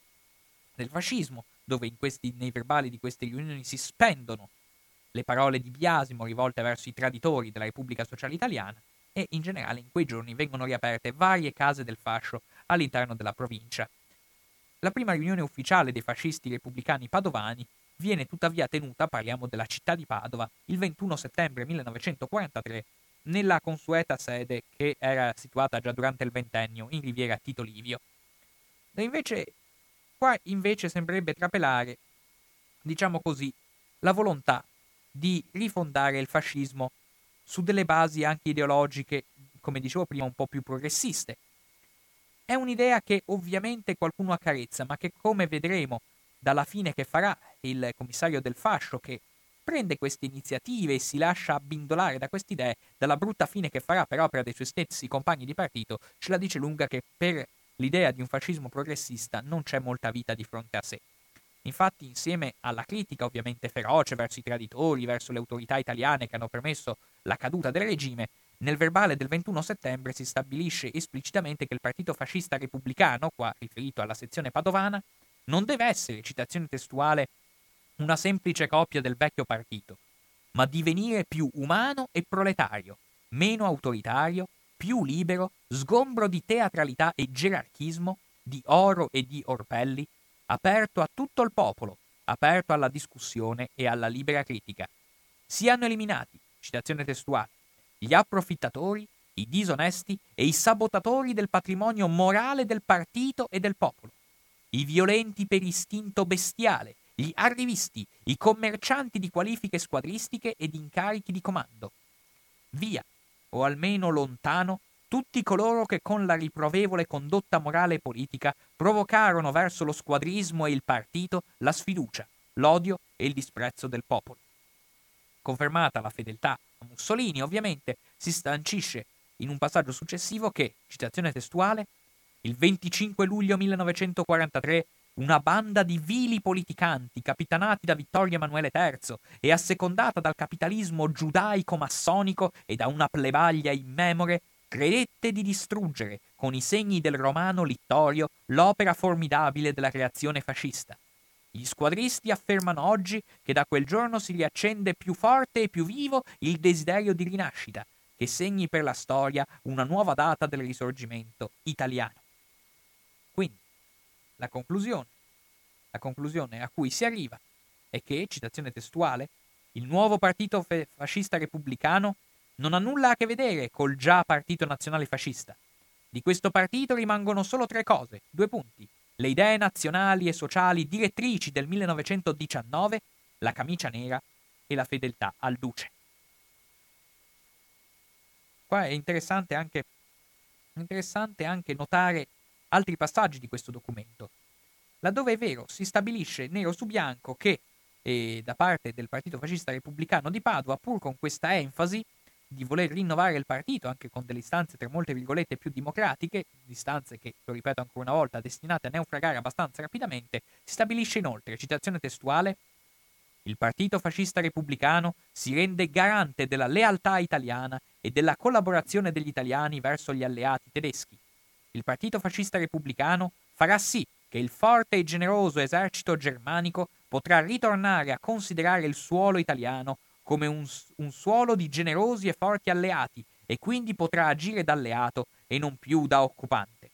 del fascismo, dove questi, nei verbali di queste riunioni si spendono le parole di biasimo rivolte verso i traditori della Repubblica Sociale Italiana e in generale in quei giorni vengono riaperte varie case del fascio all'interno della provincia. La prima riunione ufficiale dei fascisti repubblicani padovani viene tuttavia tenuta, parliamo della città di Padova, il 21 settembre 1943 nella consueta sede che era situata già durante il ventennio in Riviera Tito Livio. E invece, qua invece sembrerebbe trapelare, diciamo così, la volontà di rifondare il fascismo su delle basi anche ideologiche, come dicevo prima, un po' più progressiste. È un'idea che ovviamente qualcuno accarezza, ma che come vedremo dalla fine che farà il commissario del fascio che prende queste iniziative e si lascia abbindolare da queste idee, dalla brutta fine che farà per opera dei suoi stessi compagni di partito, ce la dice lunga che per l'idea di un fascismo progressista non c'è molta vita di fronte a sé. Infatti, insieme alla critica ovviamente feroce verso i traditori, verso le autorità italiane che hanno permesso la caduta del regime, nel verbale del 21 settembre si stabilisce esplicitamente che il partito fascista repubblicano, qua riferito alla sezione padovana, non deve essere, citazione testuale, una semplice copia del vecchio partito, ma divenire più umano e proletario, meno autoritario, più libero, sgombro di teatralità e gerarchismo, di oro e di orpelli, aperto a tutto il popolo, aperto alla discussione e alla libera critica. Siano eliminati, citazione testuale, gli approfittatori, i disonesti e i sabotatori del patrimonio morale del partito e del popolo i violenti per istinto bestiale gli arrivisti, i commercianti di qualifiche squadristiche e di incarichi di comando. Via, o almeno lontano, tutti coloro che con la riprovevole condotta morale e politica provocarono verso lo squadrismo e il partito la sfiducia, l'odio e il disprezzo del popolo. Confermata la fedeltà a Mussolini, ovviamente, si stancisce in un passaggio successivo che, citazione testuale, il 25 luglio 1943 una banda di vili politicanti capitanati da Vittorio Emanuele III e assecondata dal capitalismo giudaico-massonico e da una plebaglia immemore, credette di distruggere, con i segni del romano Littorio, l'opera formidabile della reazione fascista. Gli squadristi affermano oggi che da quel giorno si riaccende più forte e più vivo il desiderio di rinascita, che segni per la storia una nuova data del risorgimento italiano. Quindi, la conclusione, la conclusione a cui si arriva è che, citazione testuale, il nuovo partito fascista repubblicano non ha nulla a che vedere col già partito nazionale fascista. Di questo partito rimangono solo tre cose, due punti. Le idee nazionali e sociali direttrici del 1919, la camicia nera e la fedeltà al duce. Qua è interessante anche, interessante anche notare altri passaggi di questo documento, laddove è vero si stabilisce nero su bianco che eh, da parte del Partito Fascista Repubblicano di Padova, pur con questa enfasi di voler rinnovare il partito anche con delle istanze tra molte virgolette più democratiche, istanze che, lo ripeto ancora una volta, destinate a naufragare abbastanza rapidamente, si stabilisce inoltre, citazione testuale, il Partito Fascista Repubblicano si rende garante della lealtà italiana e della collaborazione degli italiani verso gli alleati tedeschi. Il Partito Fascista Repubblicano farà sì che il forte e generoso esercito germanico potrà ritornare a considerare il suolo italiano come un, un, suolo di generosi e forti alleati e quindi potrà agire da alleato e non più da occupante.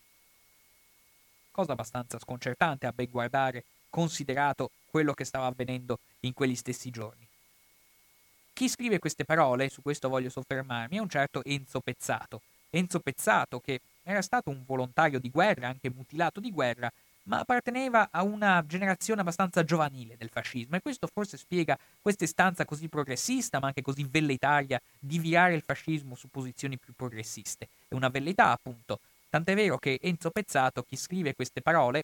Cosa abbastanza sconcertante a ben guardare, considerato quello che stava avvenendo in quegli stessi giorni. Chi scrive queste parole, su questo voglio soffermarmi, è un certo Enzo Pezzato. Enzo Pezzato che era stato un volontario di guerra, anche mutilato di guerra, ma apparteneva a una generazione abbastanza giovanile del fascismo e questo forse spiega questa istanza così progressista ma anche così velleitaria di virare il fascismo su posizioni più progressiste. È una velleità appunto, tant'è vero che Enzo Pezzato, chi scrive queste parole,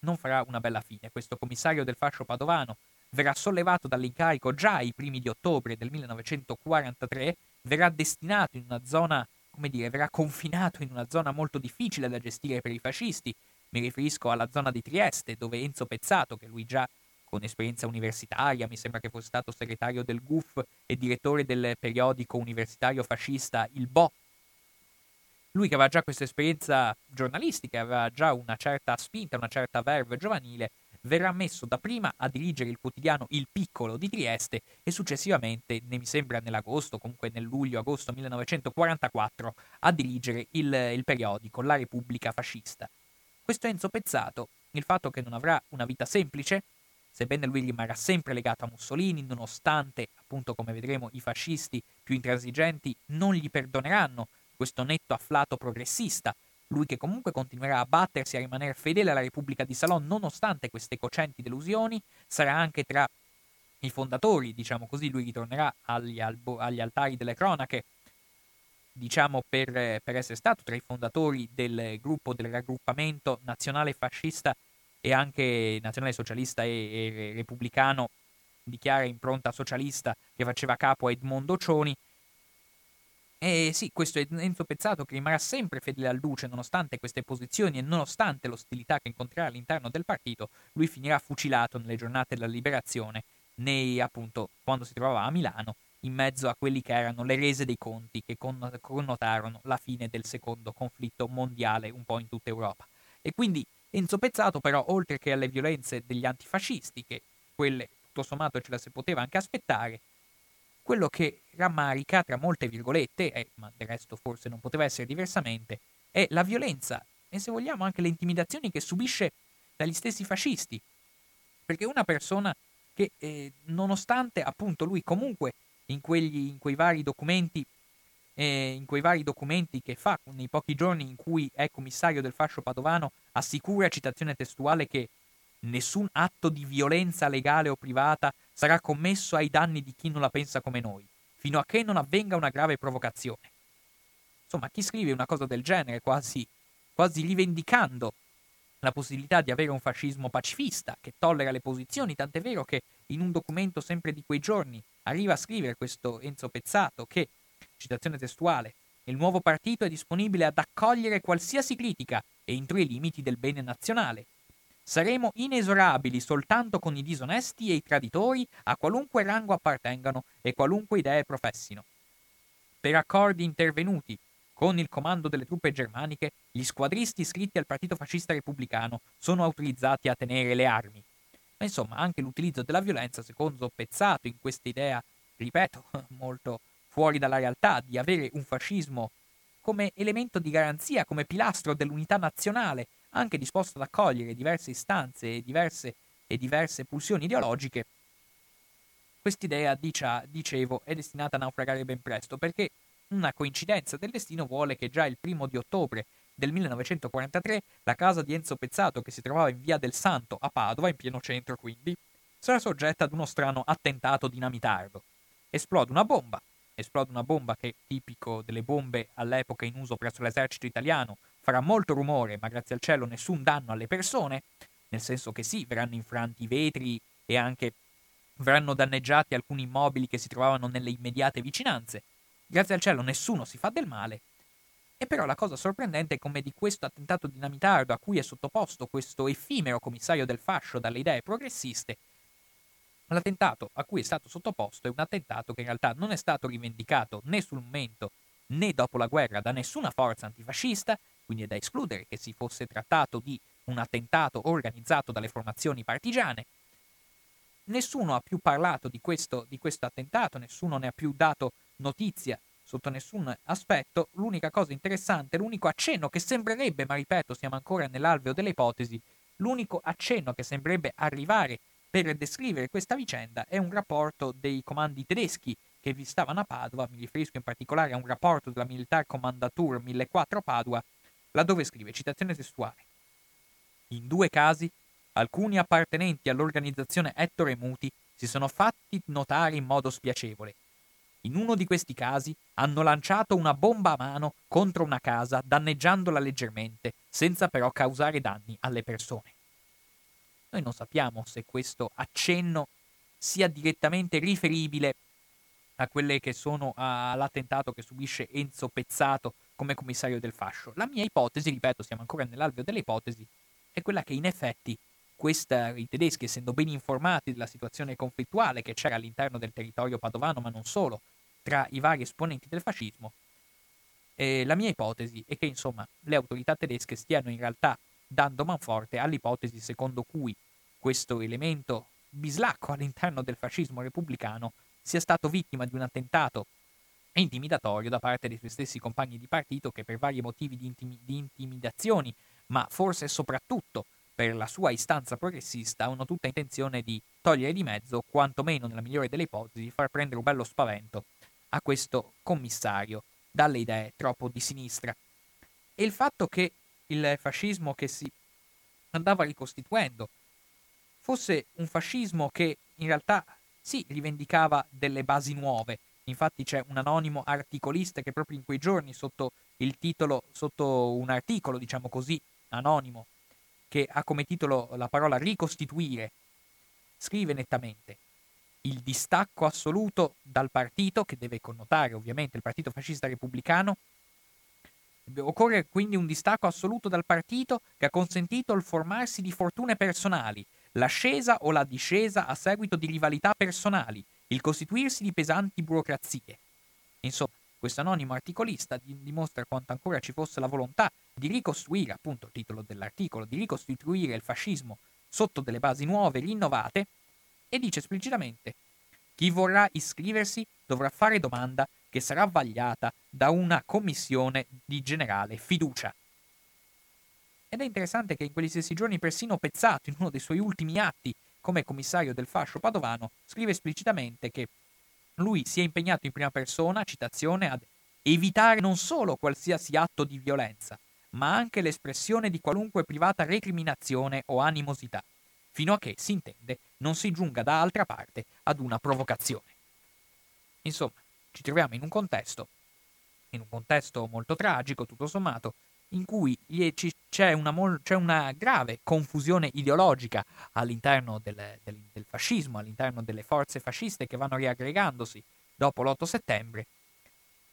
non farà una bella fine. Questo commissario del fascio padovano verrà sollevato dall'incarico già ai primi di ottobre del 1943, verrà destinato in una zona, come dire, verrà confinato in una zona molto difficile da gestire per i fascisti, mi riferisco alla zona di Trieste, dove Enzo Pezzato, che lui già con esperienza universitaria, mi sembra che fosse stato segretario del GUF e direttore del periodico universitario fascista Il Bo, lui che aveva già questa esperienza giornalistica, aveva già una certa spinta, una certa verve giovanile, verrà messo dapprima a dirigere il quotidiano Il Piccolo di Trieste e successivamente, ne mi sembra nell'agosto, comunque nel luglio-agosto 1944, a dirigere il, il periodico La Repubblica Fascista. Questo Enzo Pezzato, il fatto che non avrà una vita semplice, sebbene lui rimarrà sempre legato a Mussolini, nonostante, appunto come vedremo, i fascisti più intransigenti non gli perdoneranno questo netto afflato progressista, lui che comunque continuerà a battersi e a rimanere fedele alla Repubblica di Salon nonostante queste cocenti delusioni, sarà anche tra i fondatori, diciamo così, lui ritornerà agli, albo, agli altari delle cronache diciamo per, per, essere stato tra i fondatori del gruppo del raggruppamento nazionale fascista e anche nazionale socialista e, e repubblicano di chiara impronta socialista che faceva capo a Edmondo Cioni. E sì, questo Enzo Pezzato che rimarrà sempre fedele al Duce nonostante queste posizioni e nonostante l'ostilità che incontrerà all'interno del partito, lui finirà fucilato nelle giornate della liberazione, nei, appunto, quando si trovava a Milano in mezzo a quelli che erano le rese dei conti che connotarono la fine del secondo conflitto mondiale un po' in tutta Europa. E quindi Enzo Pezzato però, oltre che alle violenze degli antifascisti, che quelle tutto sommato ce la si poteva anche aspettare, quello che rammarica, tra molte virgolette, eh, ma del resto forse non poteva essere diversamente, è la violenza e se vogliamo anche le intimidazioni che subisce dagli stessi fascisti. Perché una persona che, eh, nonostante appunto lui comunque in, quegli, in quei vari documenti eh, in quei vari documenti che fa nei pochi giorni in cui è commissario del fascio padovano assicura citazione testuale che nessun atto di violenza legale o privata sarà commesso ai danni di chi non la pensa come noi, fino a che non avvenga una grave provocazione. Insomma, chi scrive una cosa del genere, quasi, quasi rivendicando la possibilità di avere un fascismo pacifista che tollera le posizioni, tant'è vero che in un documento sempre di quei giorni arriva a scrivere questo Enzo Pezzato che, citazione testuale, il nuovo partito è disponibile ad accogliere qualsiasi critica entro i limiti del bene nazionale. Saremo inesorabili soltanto con i disonesti e i traditori a qualunque rango appartengano e qualunque idee professino. Per accordi intervenuti con il comando delle truppe germaniche, gli squadristi iscritti al Partito Fascista Repubblicano sono autorizzati a tenere le armi. Ma insomma, anche l'utilizzo della violenza, secondo Pezzato, in questa idea, ripeto, molto fuori dalla realtà, di avere un fascismo come elemento di garanzia, come pilastro dell'unità nazionale, anche disposto ad accogliere diverse istanze e diverse, e diverse pulsioni ideologiche, quest'idea, dicevo, è destinata a naufragare ben presto, perché una coincidenza del destino vuole che già il primo di ottobre del 1943 la casa di Enzo Pezzato, che si trovava in via del Santo a Padova, in pieno centro quindi, sarà soggetta ad uno strano attentato dinamitardo. Esplode una bomba, esplode una bomba che, tipico delle bombe all'epoca in uso presso l'esercito italiano, farà molto rumore, ma grazie al cielo nessun danno alle persone, nel senso che sì, verranno infranti i vetri e anche verranno danneggiati alcuni immobili che si trovavano nelle immediate vicinanze. Grazie al cielo nessuno si fa del male. E però la cosa sorprendente è come di questo attentato dinamitardo a cui è sottoposto questo effimero commissario del fascio dalle idee progressiste, L'attentato a cui è stato sottoposto è un attentato che in realtà non è stato rivendicato né sul momento né dopo la guerra da nessuna forza antifascista, quindi è da escludere che si fosse trattato di un attentato organizzato dalle formazioni partigiane. Nessuno ha più parlato di questo, di questo attentato, nessuno ne ha più dato notizia sotto nessun aspetto. L'unica cosa interessante, l'unico accenno che sembrerebbe, ma ripeto, siamo ancora nell'alveo delle ipotesi, l'unico accenno che sembrerebbe arrivare per descrivere questa vicenda è un rapporto dei comandi tedeschi che vi stavano a Padova, mi riferisco in particolare a un rapporto della Militare Commandatur 1004 Padova, laddove scrive, citazione testuale, in due casi alcuni appartenenti all'organizzazione Ettore Muti si sono fatti notare in modo spiacevole. In uno di questi casi hanno lanciato una bomba a mano contro una casa, danneggiandola leggermente, senza però causare danni alle persone. Noi non sappiamo se questo accenno sia direttamente riferibile a quelle che sono all'attentato che subisce Enzo Pezzato come commissario del fascio. La mia ipotesi, ripeto, siamo ancora nell'alveo delle ipotesi, è quella che in effetti questa, i tedeschi, essendo ben informati della situazione conflittuale che c'era all'interno del territorio padovano, ma non solo, tra i vari esponenti del fascismo, eh, la mia ipotesi è che insomma le autorità tedesche stiano in realtà dando manforte all'ipotesi secondo cui questo elemento bislacco all'interno del fascismo repubblicano sia stato vittima di un attentato intimidatorio da parte dei suoi stessi compagni di partito che per vari motivi di, intimi- di intimidazioni, ma forse soprattutto per la sua istanza progressista, hanno tutta intenzione di togliere di mezzo, quantomeno nella migliore delle ipotesi, far prendere un bello spavento a questo commissario dalle idee troppo di sinistra. E il fatto che il fascismo che si andava ricostituendo fosse un fascismo che in realtà sì, rivendicava delle basi nuove. Infatti c'è un anonimo articolista che proprio in quei giorni sotto il titolo, sotto un articolo, diciamo così, anonimo, che ha come titolo la parola ricostituire, scrive nettamente il distacco assoluto dal partito, che deve connotare ovviamente il Partito Fascista Repubblicano, Occorre quindi un distacco assoluto dal partito che ha consentito il formarsi di fortune personali, l'ascesa o la discesa a seguito di rivalità personali, il costituirsi di pesanti burocrazie. Insomma, questo anonimo articolista dimostra quanto ancora ci fosse la volontà di ricostruire, appunto il titolo dell'articolo, di ricostituire il fascismo sotto delle basi nuove, rinnovate, e dice esplicitamente chi vorrà iscriversi dovrà fare domanda che sarà vagliata da una commissione di generale fiducia. Ed è interessante che in quegli stessi giorni persino Pezzato, in uno dei suoi ultimi atti come commissario del fascio padovano, scrive esplicitamente che lui si è impegnato in prima persona, citazione, ad evitare non solo qualsiasi atto di violenza, ma anche l'espressione di qualunque privata recriminazione o animosità. Fino a che, si intende, non si giunga da altra parte ad una provocazione. Insomma, ci troviamo in un contesto, in un contesto molto tragico, tutto sommato, in cui c'è una, c'è una grave confusione ideologica all'interno del, del, del fascismo, all'interno delle forze fasciste che vanno riaggregandosi dopo l'8 settembre.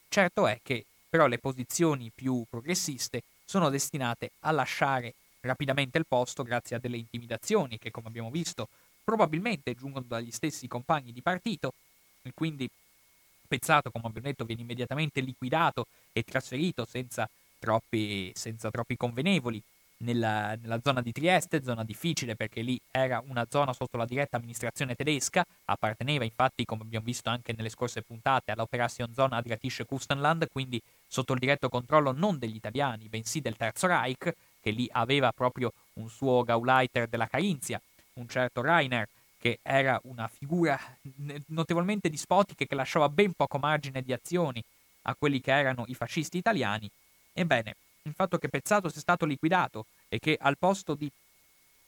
Certo è che però le posizioni più progressiste sono destinate a lasciare rapidamente il posto grazie a delle intimidazioni che, come abbiamo visto, probabilmente giungono dagli stessi compagni di partito. E quindi Pezzato, come abbiamo detto, viene immediatamente liquidato e trasferito senza troppi, senza troppi convenevoli nella, nella, zona di Trieste, zona difficile perché lì era una zona sotto la diretta amministrazione tedesca, apparteneva infatti, come abbiamo visto anche nelle scorse puntate, all'Operation Zona Adriatische Kustenland, quindi sotto il diretto controllo non degli italiani, bensì del Terzo Reich, che lì aveva proprio un suo Gauleiter della Carinzia, un certo Rainer, che era una figura notevolmente dispotica e che lasciava ben poco margine di azioni a quelli che erano i fascisti italiani, ebbene, il fatto che Pezzato sia stato liquidato e che al posto di,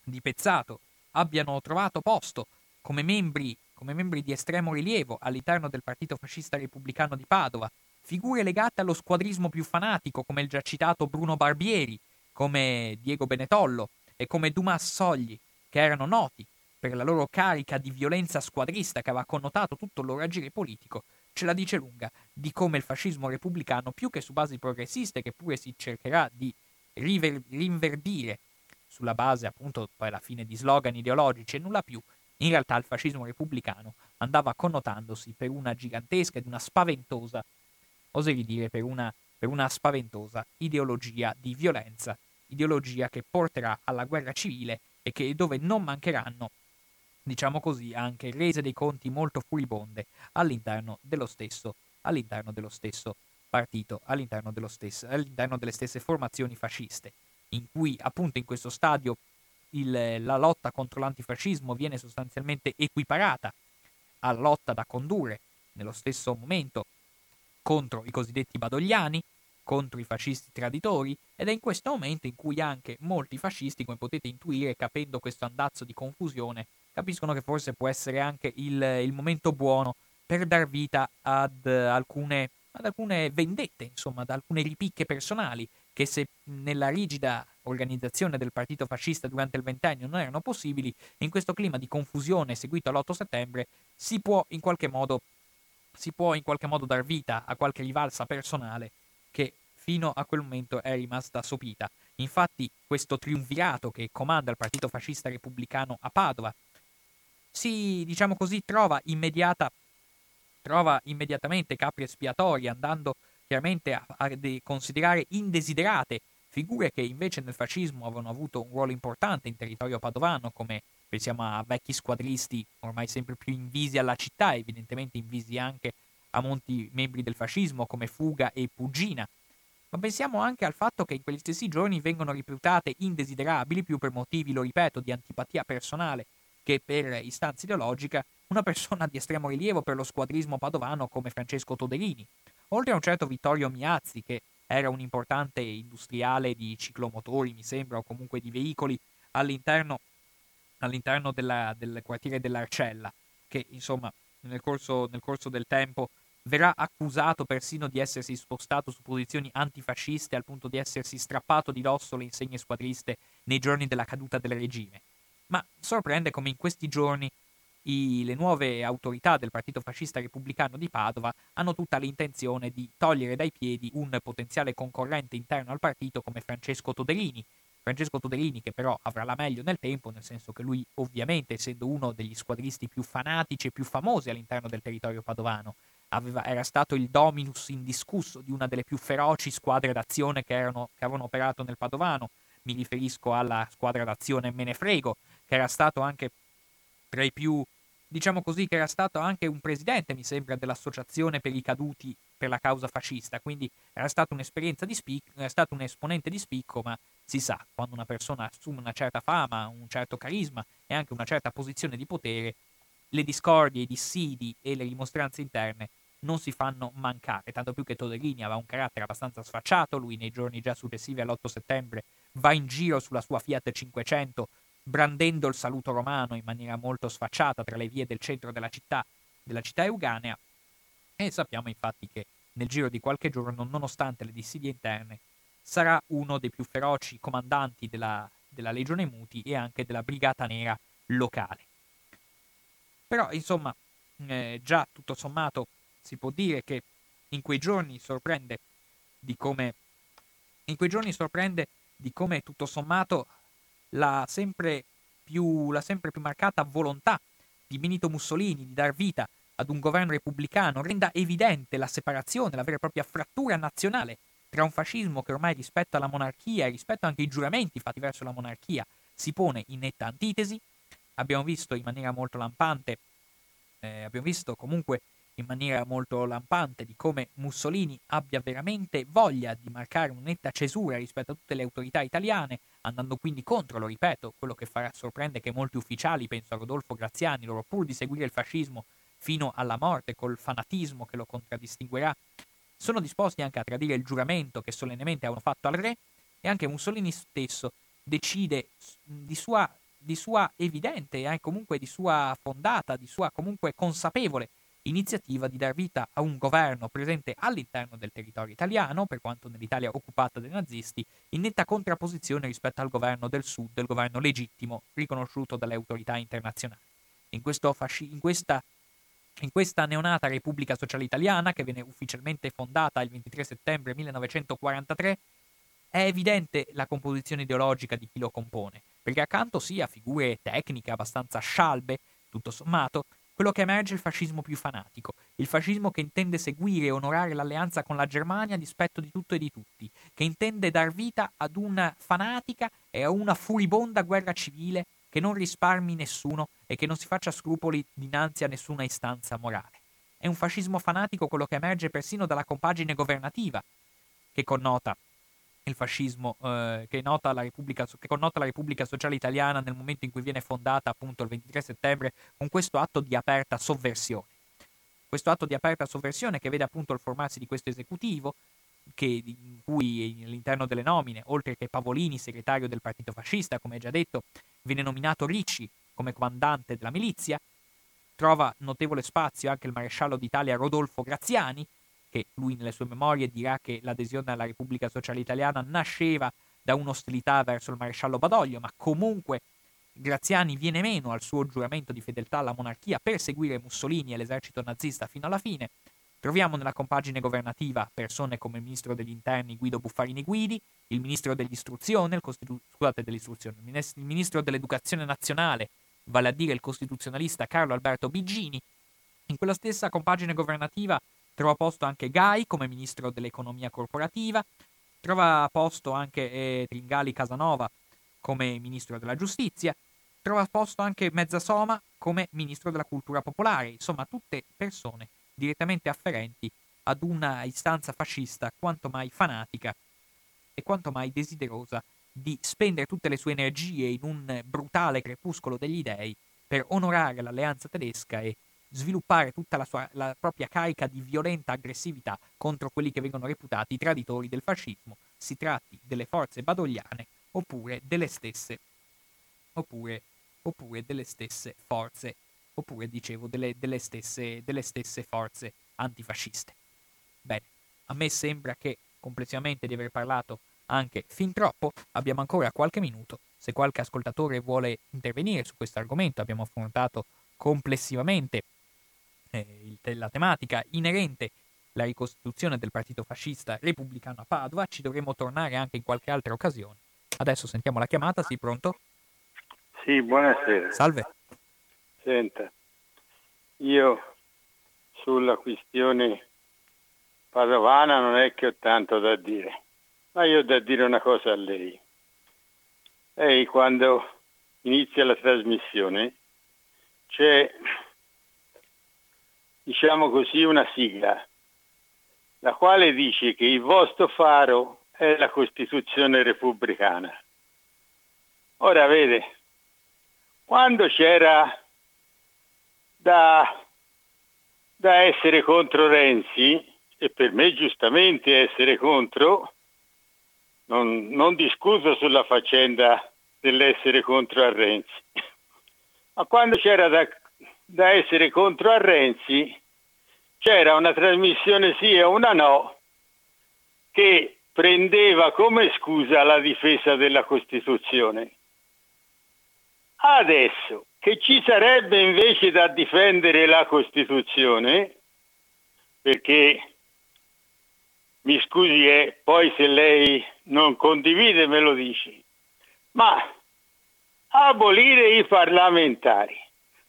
di Pezzato abbiano trovato posto come membri, come membri di estremo rilievo all'interno del Partito Fascista Repubblicano di Padova, figure legate allo squadrismo più fanatico come il già citato Bruno Barbieri, come Diego Benetollo e come Dumas Sogli, che erano noti per la loro carica di violenza squadrista che aveva connotato tutto il loro agire politico, ce la dice lunga di come il fascismo repubblicano, più che su basi progressiste, che pure si cercherà di river- rinverdire sulla base appunto poi alla fine di slogan ideologici e nulla più, in realtà il fascismo repubblicano andava connotandosi per una gigantesca ed una spaventosa, oserei dire per una, per una spaventosa ideologia di violenza, ideologia che porterà alla guerra civile e che, dove non mancheranno diciamo così, anche rese dei conti molto furibonde all'interno dello stesso, all'interno dello stesso partito, all'interno, stesso, all'interno delle stesse formazioni fasciste, in cui appunto in questo stadio il, la lotta contro l'antifascismo viene sostanzialmente equiparata alla lotta da condurre nello stesso momento contro i cosiddetti badogliani, contro i fascisti traditori, ed è in questo momento in cui anche molti fascisti, come potete intuire capendo questo andazzo di confusione, capiscono che forse può essere anche il, il momento buono per dar vita ad alcune, ad alcune vendette, insomma, ad alcune ripicche personali che se nella rigida organizzazione del partito fascista durante il ventennio non erano possibili, in questo clima di confusione seguito all'8 settembre si può in qualche modo, si può in qualche modo dar vita a qualche rivalsa personale che fino a quel momento è rimasta sopita. Infatti questo triunvirato che comanda il partito fascista repubblicano a Padova si, diciamo così, trova immediata trova immediatamente capri espiatori, andando chiaramente a, a considerare indesiderate figure che invece nel fascismo avevano avuto un ruolo importante in territorio padovano, come pensiamo a vecchi squadristi ormai sempre più invisi alla città, evidentemente invisi anche a molti membri del fascismo come Fuga e Pugina. Ma pensiamo anche al fatto che in quegli stessi giorni vengono riputate indesiderabili più per motivi, lo ripeto, di antipatia personale che per istanza ideologica una persona di estremo rilievo per lo squadrismo padovano come Francesco Toderini, oltre a un certo Vittorio Miazzi che era un importante industriale di ciclomotori, mi sembra, o comunque di veicoli all'interno, all'interno della, del quartiere dell'Arcella, che insomma nel corso, nel corso del tempo verrà accusato persino di essersi spostato su posizioni antifasciste al punto di essersi strappato di dosso le insegne squadriste nei giorni della caduta del regime ma sorprende come in questi giorni i, le nuove autorità del Partito Fascista Repubblicano di Padova hanno tutta l'intenzione di togliere dai piedi un potenziale concorrente interno al partito come Francesco Toderini. Francesco Toderini che però avrà la meglio nel tempo, nel senso che lui ovviamente essendo uno degli squadristi più fanatici e più famosi all'interno del territorio padovano, aveva, era stato il dominus indiscusso di una delle più feroci squadre d'azione che, erano, che avevano operato nel Padovano, mi riferisco alla squadra d'azione Menefrego, che era stato anche tra i più, diciamo così, che era stato anche un presidente, mi sembra, dell'associazione per i caduti per la causa fascista, quindi era stato un'esperienza di spicco, era stato un esponente di spicco, ma si sa, quando una persona assume una certa fama, un certo carisma e anche una certa posizione di potere, le discordie, i dissidi e le rimostranze interne non si fanno mancare, tanto più che Toderini aveva un carattere abbastanza sfacciato, lui nei giorni già successivi all'8 settembre va in giro sulla sua Fiat 500 brandendo il saluto romano in maniera molto sfacciata tra le vie del centro della città, della città euganea, e sappiamo infatti che nel giro di qualche giorno, nonostante le dissidie interne, sarà uno dei più feroci comandanti della, della Legione Muti e anche della Brigata Nera locale. Però, insomma, eh, già tutto sommato si può dire che in quei giorni sorprende di come in quei giorni sorprende di come tutto sommato la sempre più, la sempre più marcata volontà di Benito Mussolini di dar vita ad un governo repubblicano renda evidente la separazione, la vera e propria frattura nazionale tra un fascismo che ormai rispetto alla monarchia e rispetto anche ai giuramenti fatti verso la monarchia si pone in netta antitesi. Abbiamo visto in maniera molto lampante, eh, abbiamo visto comunque in maniera molto lampante di come Mussolini abbia veramente voglia di marcare una netta cesura rispetto a tutte le autorità italiane, andando quindi contro, lo ripeto, quello che farà sorprende che molti ufficiali, penso a Rodolfo Graziani, loro pur di seguire il fascismo fino alla morte col fanatismo che lo contraddistinguerà, sono disposti anche a tradire il giuramento che solennemente hanno fatto al re e anche Mussolini stesso decide di sua, di sua evidente e comunque di sua fondata, di sua comunque consapevole iniziativa di dar vita a un governo presente all'interno del territorio italiano, per quanto nell'Italia occupata dai nazisti, in netta contrapposizione rispetto al governo del sud, il governo legittimo riconosciuto dalle autorità internazionali. In, fasci- in, questa, in questa neonata Repubblica Sociale Italiana, che viene ufficialmente fondata il 23 settembre 1943, è evidente la composizione ideologica di chi lo compone, perché accanto sia a figure tecniche abbastanza scialbe, tutto sommato, quello che emerge è il fascismo più fanatico, il fascismo che intende seguire e onorare l'alleanza con la Germania a dispetto di tutto e di tutti, che intende dar vita ad una fanatica e a una furibonda guerra civile che non risparmi nessuno e che non si faccia scrupoli dinanzi a nessuna istanza morale. È un fascismo fanatico quello che emerge persino dalla compagine governativa, che connota il fascismo eh, che, la che connota la Repubblica Sociale Italiana nel momento in cui viene fondata appunto il 23 settembre con questo atto di aperta sovversione. Questo atto di aperta sovversione che vede appunto il formarsi di questo esecutivo che, in cui all'interno delle nomine, oltre che Pavolini, segretario del partito fascista, come già detto, viene nominato Ricci come comandante della milizia, trova notevole spazio anche il maresciallo d'Italia Rodolfo Graziani, che lui nelle sue memorie dirà che l'adesione alla Repubblica Sociale Italiana nasceva da un'ostilità verso il maresciallo Badoglio, ma comunque Graziani viene meno al suo giuramento di fedeltà alla monarchia per seguire Mussolini e l'esercito nazista fino alla fine. Troviamo nella compagine governativa persone come il ministro degli interni Guido Buffarini Guidi, il ministro dell'istruzione, il, costitu- scusate, dell'istruzione, il ministro dell'educazione nazionale, vale a dire il costituzionalista Carlo Alberto Biggini. In quella stessa compagine governativa Trova posto anche Gai come ministro dell'economia corporativa, trova posto anche eh, Tringali Casanova come ministro della giustizia, trova posto anche Mezzasoma come ministro della cultura popolare, insomma tutte persone direttamente afferenti ad una istanza fascista quanto mai fanatica e quanto mai desiderosa di spendere tutte le sue energie in un brutale crepuscolo degli dei per onorare l'alleanza tedesca e sviluppare tutta la, sua, la propria carica di violenta aggressività contro quelli che vengono reputati i traditori del fascismo, si tratti delle forze badogliane oppure delle stesse, oppure, oppure delle stesse forze, oppure dicevo delle, delle, stesse, delle stesse forze antifasciste. Bene, a me sembra che complessivamente di aver parlato anche fin troppo, abbiamo ancora qualche minuto. Se qualche ascoltatore vuole intervenire su questo argomento, abbiamo affrontato complessivamente eh, la tematica inerente alla ricostituzione del partito fascista repubblicano a Padova, ci dovremo tornare anche in qualche altra occasione. Adesso sentiamo la chiamata, sì, pronto? Sì, buonasera. Salve. Senta, io sulla questione padovana non è che ho tanto da dire, ma io ho da dire una cosa a lei. Lei quando inizia la trasmissione c'è diciamo così, una sigla, la quale dice che il vostro faro è la Costituzione repubblicana. Ora vede, quando c'era da, da essere contro Renzi, e per me giustamente essere contro, non, non discuto sulla faccenda dell'essere contro a Renzi. Ma quando c'era da, da essere contro a Renzi, c'era una trasmissione sì e una no che prendeva come scusa la difesa della Costituzione. Adesso che ci sarebbe invece da difendere la Costituzione, perché mi scusi, eh, poi se lei non condivide me lo dici, ma abolire i parlamentari,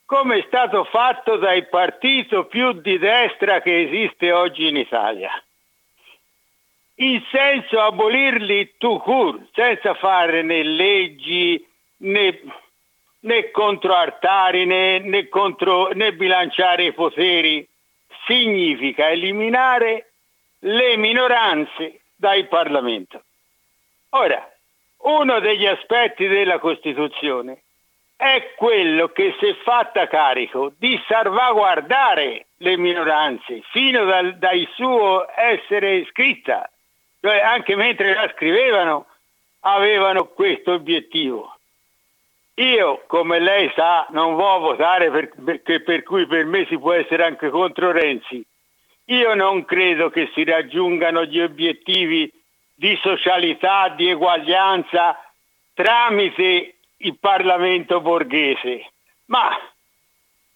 come è stato fatto dal partito più di destra che esiste oggi in Italia. In senso abolirli tu cur, senza fare né leggi né, né contro altari né, né, contro, né bilanciare i poteri, significa eliminare le minoranze dal Parlamento. Ora, uno degli aspetti della Costituzione è quello che si è fatta carico di salvaguardare le minoranze fino dal, dal suo essere scritta, cioè anche mentre la scrivevano avevano questo obiettivo. Io, come lei sa, non voglio votare per, perché per cui per me si può essere anche contro Renzi. Io non credo che si raggiungano gli obiettivi di socialità, di eguaglianza tramite il Parlamento borghese. Ma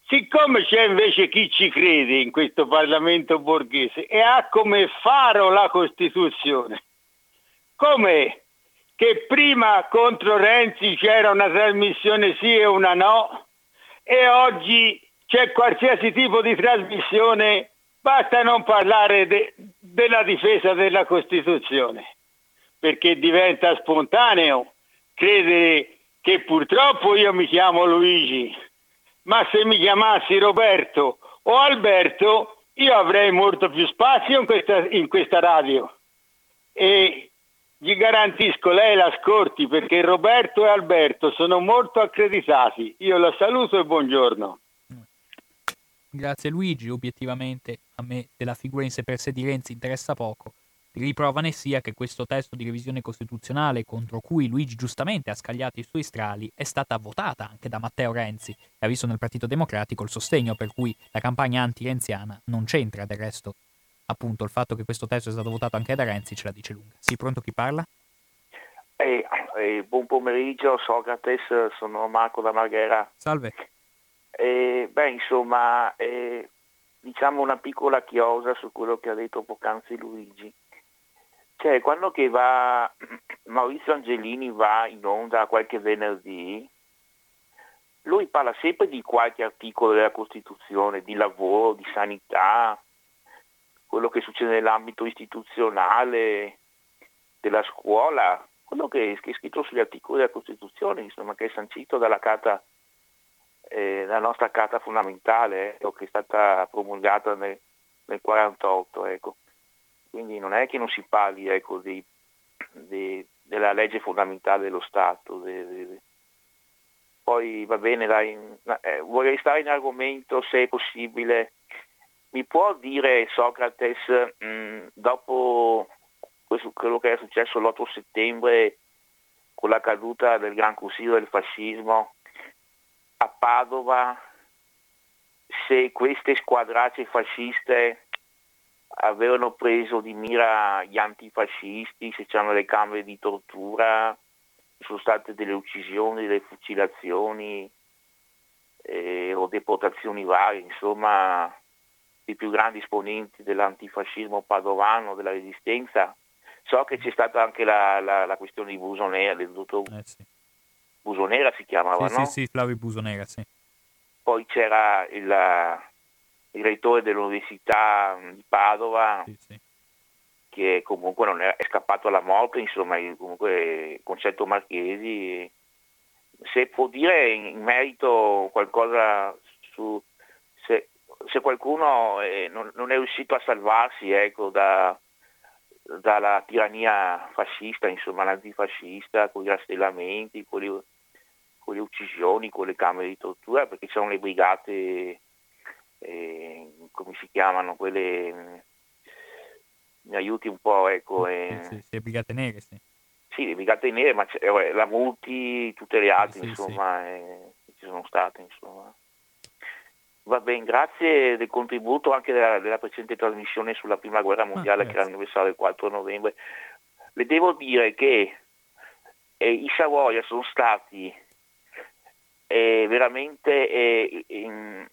siccome c'è invece chi ci crede in questo Parlamento borghese e ha come faro la Costituzione, come che prima contro Renzi c'era una trasmissione sì e una no e oggi c'è qualsiasi tipo di trasmissione, basta non parlare de- della difesa della Costituzione, perché diventa spontaneo credere che purtroppo io mi chiamo Luigi, ma se mi chiamassi Roberto o Alberto io avrei molto più spazio in questa, in questa radio. E gli garantisco, lei l'ascolti perché Roberto e Alberto sono molto accreditati. Io la saluto e buongiorno. Grazie Luigi, obiettivamente a me della figura in sé per sé di Renzi interessa poco. Riprova ne sia che questo testo di revisione costituzionale contro cui Luigi giustamente ha scagliato i suoi strali è stata votata anche da Matteo Renzi e ha visto nel Partito Democratico il sostegno per cui la campagna anti-renziana non c'entra del resto appunto il fatto che questo testo è stato votato anche da Renzi ce la dice lunga. Sì, pronto chi parla? Eh, eh, buon pomeriggio, Socrates, sono Marco da Marghera. Salve. Eh, beh, insomma, eh, diciamo una piccola chiosa su quello che ha detto poc'anzi Luigi. Cioè, quando va Maurizio Angelini va in onda qualche venerdì, lui parla sempre di qualche articolo della Costituzione, di lavoro, di sanità, quello che succede nell'ambito istituzionale, della scuola, quello che è scritto sugli articoli della Costituzione, insomma, che è sancito dalla carta, eh, la nostra carta fondamentale, ecco, che è stata promulgata nel, 1948. Ecco. Quindi non è che non si parli ecco, di, di, della legge fondamentale dello Stato. De, de, poi va bene, dai, eh, vorrei stare in argomento se è possibile mi può dire Socrates, mh, mm, dopo questo, quello che è successo l'8 settembre con la caduta del Gran Consiglio del fascismo a Padova, se queste squadracce fasciste avevano preso di mira gli antifascisti, se c'erano le camere di tortura, sono state delle uccisioni, delle fucilazioni eh, o deportazioni varie, insomma i più grandi esponenti dell'antifascismo padovano, della resistenza. So che c'è stata anche la, la, la questione di Busonera, del dottor eh sì. Busonera si chiamava, sì, no? Sì, sì, Flavio Busonera, sì. Poi c'era il, il rettore dell'Università di Padova, sì, sì. che comunque non è, è, scappato alla morte, insomma, comunque Concetto Marchesi. Se può dire in merito qualcosa su se qualcuno eh, non, non, è riuscito a salvarsi ecco, da, dalla tirannia fascista, insomma l'antifascista, con i rastellamenti, con le, con le, uccisioni, con le camere di tortura, perché c'erano le brigate, eh, come si chiamano, quelle... Mi aiuti un po', ecco. Eh. Sì, sì, le brigate nere, sì. sì, le brigate nere, ma eh, la Multi, tutte le altre, sì, insomma. Eh, ci sono state, insomma. Va bene, grazie del contributo anche della, della precedente trasmissione sulla prima guerra mondiale ah, che era l'anniversario del 4 novembre. Le devo dire che eh, i Savoia sono stati eh, veramente eh, in,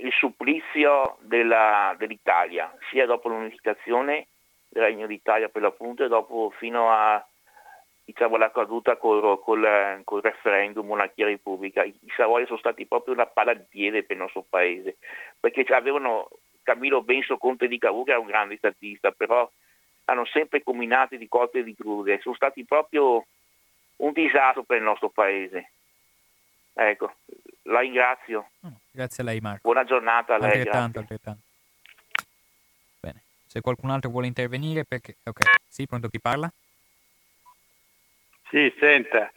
il supplizio della, dell'Italia, sia dopo l'unificazione del Regno d'Italia per l'appunto e dopo fino a diciamo, la caduta col, col, col referendum monarchia-repubblica. I Savoia sono stati proprio una pala di piede per il nostro paese, perché avevano Camillo Benso Conte di Cavour, che era un grande statista, però hanno sempre combinato di cotte e di crude, sono stati proprio un disastro per il nostro paese. Ecco, la ringrazio. Mm, grazie a lei Marco. Buona giornata a lei. Altrettanto, altrettanto. Bene, se qualcun altro vuole intervenire, perché... Ok, sì, pronto chi parla? Sì, senta,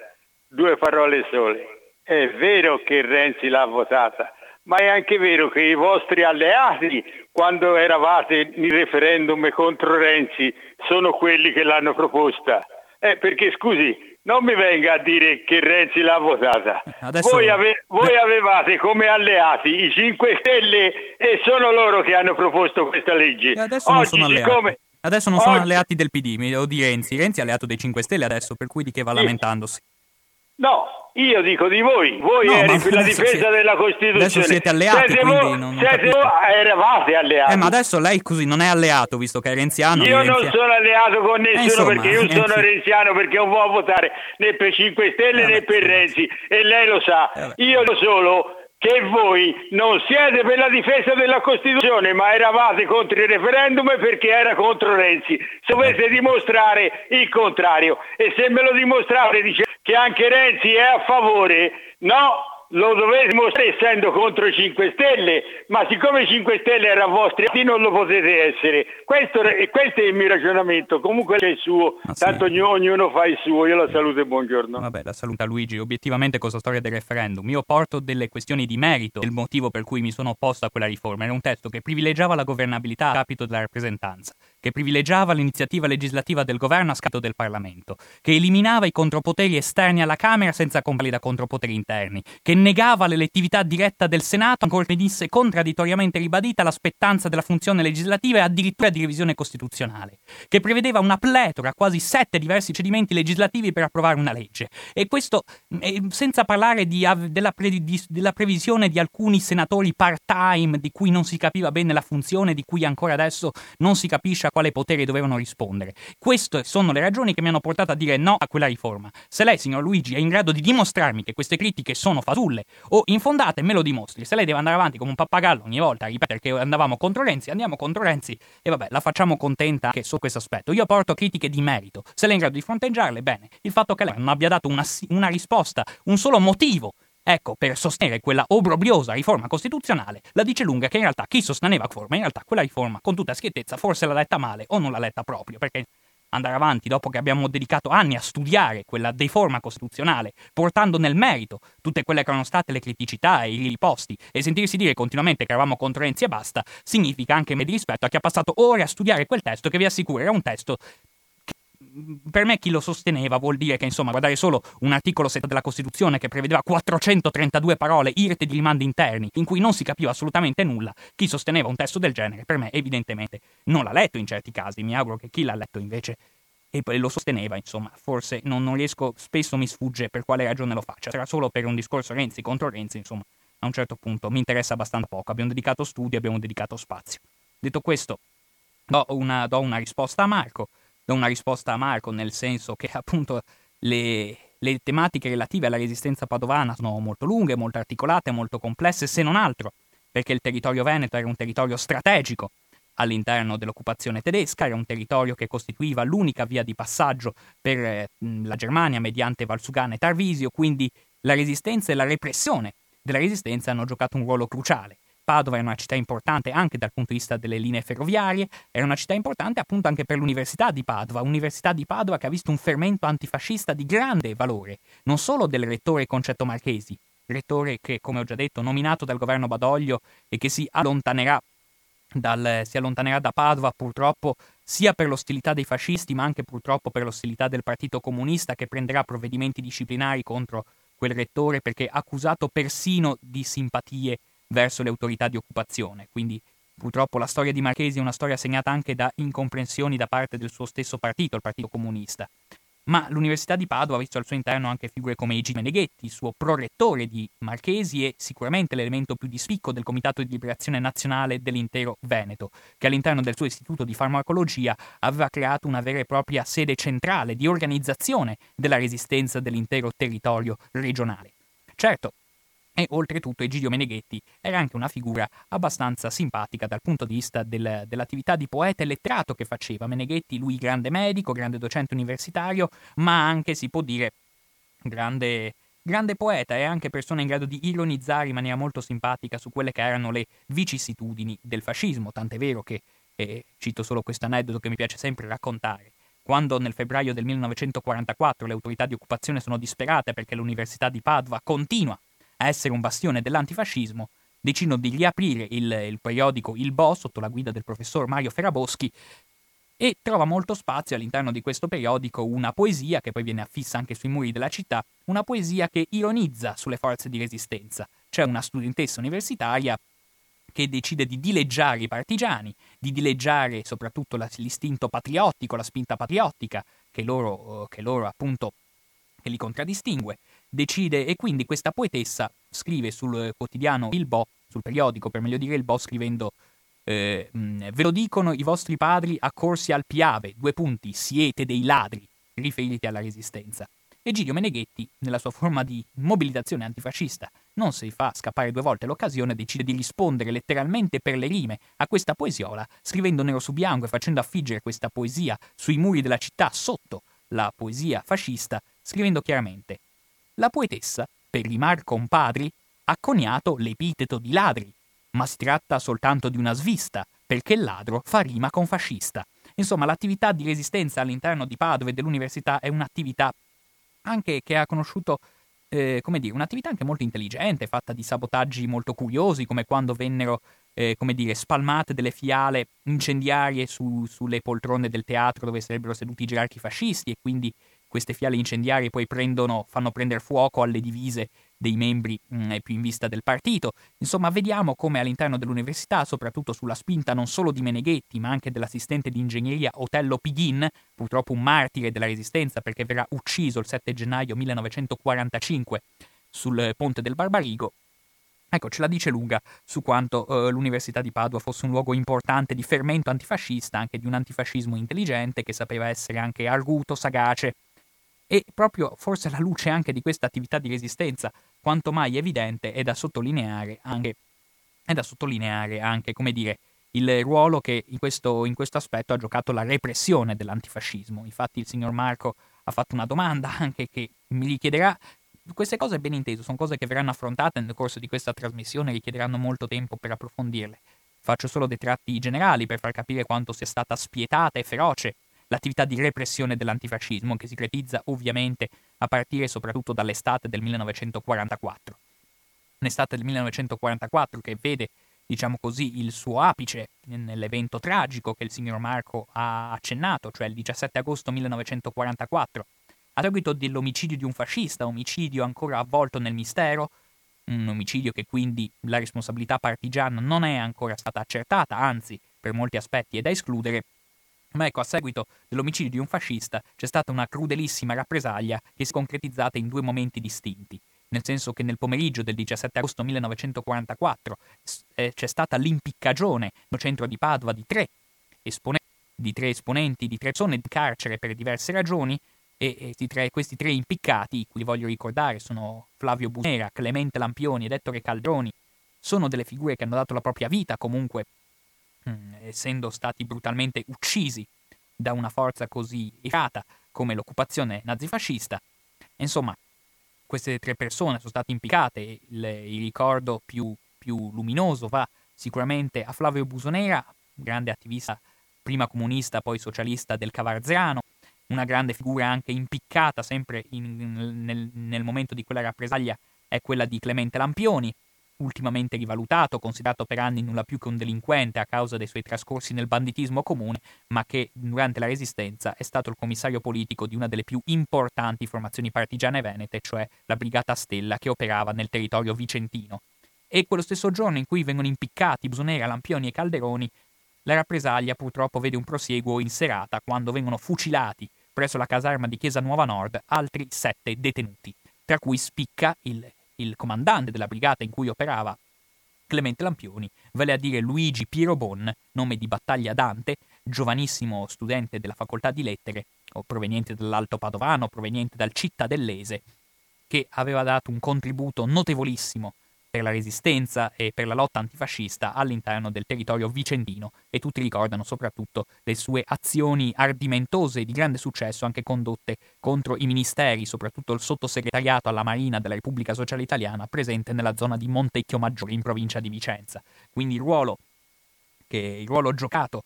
due parole sole. È vero che Renzi l'ha votata, ma è anche vero che i vostri alleati, quando eravate in referendum contro Renzi, sono quelli che l'hanno proposta. Eh, perché scusi, non mi venga a dire che Renzi l'ha votata. Adesso... Voi, ave... voi, avevate come alleati i 5 Stelle e sono loro che hanno proposto questa legge. E adesso Oggi, non sono siccome... Adesso non sono Oggi... alleati del PD o di Renzi. Renzi è alleato dei 5 Stelle adesso, per cui di che va lamentandosi? No, io dico di voi, voi no, eri per la difesa siete, della Costituzione. Adesso siete alleati, siete quindi voi, non, siete voi, eravate alleati. Eh, ma adesso lei così non è alleato, visto che è renziano. Io non renziano. sono alleato con nessuno eh, insomma, perché io sono eh, renziano perché non può votare né per 5 Stelle eh, né per Renzi e lei lo sa. Eh, io lo solo che voi non siete per la difesa della Costituzione, ma eravate contro il referendum perché era contro Renzi. Dovete dimostrare il contrario. E se me lo dimostrate dice che anche Renzi è a favore, no, lo dovete mostrare essendo contro i 5 Stelle, ma siccome i 5 Stelle erano vostri, non lo potete essere. Questo, questo, è il mio ragionamento, comunque è il suo, ah, tanto sì. ognuno fa il suo. Io la saluto e buongiorno. Vabbè, la saluta Luigi. Obiettivamente questa storia del referendum, io porto delle questioni di merito del motivo per cui mi sono opposto a quella riforma. Era un testo che privilegiava la governabilità a capito della rappresentanza che privilegiava l'iniziativa legislativa del governo a scatto del Parlamento, che eliminava i contropoteri esterni alla Camera senza compali da contropoteri interni, che negava l'elettività diretta del Senato, ancora venisse contraddittoriamente ribadita la spettanza della funzione legislativa e addirittura di revisione costituzionale, che prevedeva una pletora, quasi sette diversi cedimenti legislativi per approvare una legge. E questo senza parlare di, della, pre, di, della previsione di alcuni senatori part-time di cui non si capiva bene la funzione, di cui ancora adesso non si capisce a quale potere dovevano rispondere. Queste sono le ragioni che mi hanno portato a dire no a quella riforma. Se lei, signor Luigi, è in grado di dimostrarmi che queste critiche sono fasulle o infondate, me lo dimostri. Se lei deve andare avanti come un pappagallo ogni volta a ripetere che andavamo contro Renzi, andiamo contro Renzi e vabbè, la facciamo contenta anche su questo aspetto. Io porto critiche di merito. Se lei è in grado di fronteggiarle, bene. Il fatto che lei non abbia dato una, una risposta, un solo motivo Ecco, per sostenere quella obbrobriosa riforma costituzionale, la dice lunga che in realtà chi sosteneva la riforma, in realtà quella riforma, con tutta schiettezza, forse l'ha letta male o non l'ha letta proprio, perché andare avanti dopo che abbiamo dedicato anni a studiare quella riforma costituzionale, portando nel merito tutte quelle che erano state le criticità e i riposti, e sentirsi dire continuamente che eravamo contro Renzi e basta, significa anche di rispetto a chi ha passato ore a studiare quel testo che vi assicuro era un testo per me chi lo sosteneva vuol dire che, insomma, guardare solo un articolo della Costituzione che prevedeva 432 parole irte di rimandi interni, in cui non si capiva assolutamente nulla, chi sosteneva un testo del genere, per me evidentemente non l'ha letto in certi casi, mi auguro che chi l'ha letto invece e lo sosteneva, insomma, forse non, non, riesco, spesso mi sfugge per quale ragione lo faccia, sarà solo per un discorso Renzi contro Renzi, insomma, a un certo punto mi interessa abbastanza poco, abbiamo dedicato studio, abbiamo dedicato spazio. Detto questo, do una, do una risposta a Marco, do una risposta a Marco, nel senso che appunto le, le tematiche relative alla resistenza padovana sono molto lunghe, molto articolate, molto complesse, se non altro, perché il territorio veneto era un territorio strategico all'interno dell'occupazione tedesca, era un territorio che costituiva l'unica via di passaggio per eh, la Germania mediante Valsugana e Tarvisio, quindi la resistenza e la repressione della resistenza hanno giocato un ruolo cruciale. Padova è una città importante anche dal punto di vista delle linee ferroviarie, era una città importante appunto anche per l'Università di Padova, Università di Padova che ha visto un fermento antifascista di grande valore, non solo del rettore Concetto Marchesi, rettore che, come ho già detto, nominato dal governo Badoglio e che si allontanerà, dal, si allontanerà da Padova purtroppo sia per l'ostilità dei fascisti, ma anche purtroppo per l'ostilità del Partito Comunista che prenderà provvedimenti disciplinari contro quel rettore perché accusato persino di simpatie verso le autorità di occupazione. Quindi purtroppo la storia di Marchesi è una storia segnata anche da incomprensioni da parte del suo stesso partito, il Partito Comunista ma l'Università di Padova ha visto al suo interno anche figure come Igi Meneghetti, suo prorettore di Marchesi e sicuramente l'elemento più di spicco del Comitato di Liberazione Nazionale dell'intero Veneto, che all'interno del suo istituto di farmacologia aveva creato una vera e propria sede centrale di organizzazione della resistenza dell'intero territorio regionale. Certo, e oltretutto Egidio Meneghetti era anche una figura abbastanza simpatica dal punto di vista del, dell'attività di poeta e letterato che faceva. Meneghetti, lui grande medico, grande docente universitario, ma anche, si può dire, grande, grande poeta e anche persona in grado di ironizzare in maniera molto simpatica su quelle che erano le vicissitudini del fascismo, tant'è vero che, eh, cito solo questo aneddoto che mi piace sempre raccontare, quando nel febbraio del 1944 le autorità di occupazione sono disperate perché l'Università di Padova continua a essere un bastione dell'antifascismo, decidono di riaprire il, il periodico Il Bo sotto la guida del professor Mario Ferraboschi e trova molto spazio all'interno di questo periodico una poesia che poi viene affissa anche sui muri della città, una poesia che ironizza sulle forze di resistenza. C'è una studentessa universitaria che decide di dileggiare i partigiani, di dileggiare soprattutto l'istinto patriottico, la spinta patriottica che loro, che loro appunto che li contraddistingue decide e quindi questa poetessa scrive sul quotidiano Il Bo, sul periodico per meglio dire Il Bo, scrivendo eh, Ve lo dicono i vostri padri accorsi al Piave, due punti, siete dei ladri, riferiti alla resistenza. Egidio Meneghetti, nella sua forma di mobilitazione antifascista, non si fa scappare due volte l'occasione, decide di rispondere letteralmente per le rime a questa poesiola, scrivendo nero su bianco e facendo affiggere questa poesia sui muri della città sotto la poesia fascista, scrivendo chiaramente la poetessa, per rimar compadri, ha coniato l'epiteto di ladri, ma si tratta soltanto di una svista, perché ladro fa rima con fascista. Insomma, l'attività di resistenza all'interno di Padova e dell'università è un'attività anche che ha conosciuto, eh, come dire, un'attività anche molto intelligente, fatta di sabotaggi molto curiosi, come quando vennero, eh, come dire, spalmate delle fiale incendiarie su, sulle poltrone del teatro dove sarebbero seduti i gerarchi fascisti e quindi queste fiale incendiarie poi prendono, fanno prendere fuoco alle divise dei membri mh, mm, più in vista del partito. Insomma, vediamo come all'interno dell'università, soprattutto sulla spinta non solo di Meneghetti, ma anche dell'assistente di ingegneria Otello Pighin, purtroppo un martire della resistenza perché verrà ucciso il 7 gennaio 1945 sul ponte del Barbarigo, Ecco, ce la dice lunga su quanto uh, l'Università di Padova fosse un luogo importante di fermento antifascista, anche di un antifascismo intelligente che sapeva essere anche arguto, sagace e proprio forse alla luce anche di questa attività di resistenza, quanto mai evidente, è da sottolineare anche, da sottolineare anche come dire, il ruolo che in questo, in questo aspetto ha giocato la repressione dell'antifascismo. Infatti il signor Marco ha fatto una domanda anche che mi richiederà queste cose ben inteso sono cose che verranno affrontate nel corso di questa trasmissione richiederanno molto tempo per approfondirle. Faccio solo dei tratti generali per far capire quanto sia stata spietata e feroce l'attività di repressione dell'antifascismo che si cretizza ovviamente a partire soprattutto dall'estate del 1944. Un'estate del 1944 che vede, diciamo così, il suo apice nell'evento tragico che il signor Marco ha accennato, cioè il 17 agosto 1944, a seguito dell'omicidio di un fascista, omicidio ancora avvolto nel mistero, un omicidio che quindi la responsabilità partigiana non è ancora stata accertata, anzi, per molti aspetti è da escludere, ma ecco, a seguito dell'omicidio di un fascista c'è stata una crudelissima rappresaglia che si è concretizzata in due momenti distinti. Nel senso che nel pomeriggio del 17 agosto 1944 eh, c'è stata l'impiccagione nel centro di Padova di tre, esponenti, di tre esponenti di tre persone di carcere per diverse ragioni, e, e tre, questi tre impiccati, cui voglio ricordare, sono Flavio Busera, Clemente Lampioni ed Ettore Caldroni, sono delle figure che hanno dato la propria vita comunque essendo stati brutalmente uccisi da una forza così errata come l'occupazione nazifascista. Insomma, queste tre persone sono state impiccate il, il ricordo più, più, luminoso va sicuramente a Flavio Busonera, grande attivista prima comunista poi socialista del Cavarzano, una grande figura anche impiccata sempre in, nel, nel momento di quella rappresaglia è quella di Clemente Lampioni, ultimamente rivalutato, considerato per anni nulla più che un delinquente a causa dei suoi trascorsi nel banditismo comune, ma che durante la Resistenza è stato il commissario politico di una delle più importanti formazioni partigiane venete, cioè la Brigata Stella, che operava nel territorio vicentino. E quello stesso giorno in cui vengono impiccati Busonera, Lampioni e Calderoni, la rappresaglia purtroppo vede un prosieguo in serata quando vengono fucilati presso la caserma di Chiesa Nuova Nord altri sette detenuti, tra cui spicca il il comandante della brigata in cui operava Clemente Lampioni, vale a dire Luigi Piero Bon, nome di battaglia Dante, giovanissimo studente della facoltà di lettere, o proveniente dall'Alto Padovano, proveniente dal Cittadellese, che aveva dato un contributo notevolissimo per la resistenza e per la lotta antifascista all'interno del territorio vicentino e tutti ricordano soprattutto le sue azioni ardimentose di grande successo anche condotte contro i ministeri, soprattutto il sottosegretariato alla Marina della Repubblica Sociale Italiana presente nella zona di Montecchio Maggiore in provincia di Vicenza. Quindi il ruolo, che, il ruolo giocato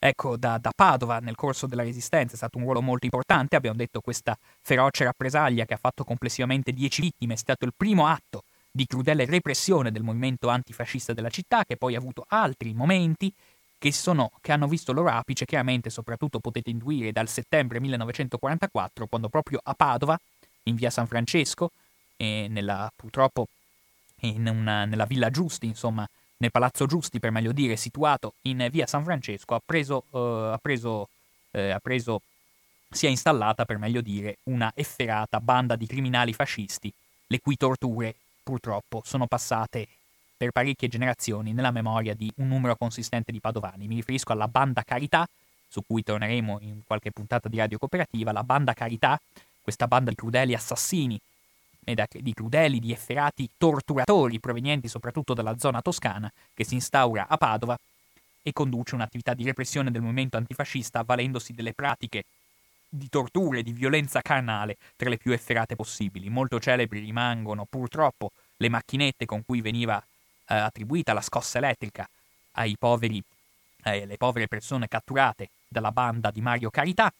ecco, da, da, Padova nel corso della Resistenza è stato un ruolo molto importante. Abbiamo detto questa feroce rappresaglia che ha fatto complessivamente dieci vittime, è stato il primo atto di crudele repressione del movimento antifascista della città, che poi ha avuto altri momenti che, sono, che hanno visto loro apice, chiaramente soprattutto potete intuire dal settembre 1944, quando proprio a Padova, in via San Francesco, e nella, purtroppo una, nella Villa Giusti, insomma, nel Palazzo Giusti per meglio dire, situato in via San Francesco, ha preso, uh, ha preso, uh, ha preso si è installata, per meglio dire, una efferata banda di criminali fascisti, le cui torture purtroppo sono passate per parecchie generazioni nella memoria di un numero consistente di padovani. Mi riferisco alla Banda Carità, su cui torneremo in qualche puntata di Radio Cooperativa, la Banda Carità, questa banda di crudeli assassini, di crudeli, di efferati torturatori provenienti soprattutto dalla zona toscana, che si instaura a Padova e conduce un'attività di repressione del movimento antifascista avvalendosi delle pratiche di torture, di violenza carnale tra le più efferate possibili. Molto celebri rimangono purtroppo le macchinette con cui veniva eh, attribuita la scossa elettrica ai poveri, eh, alle povere persone catturate dalla banda di Mario Carità,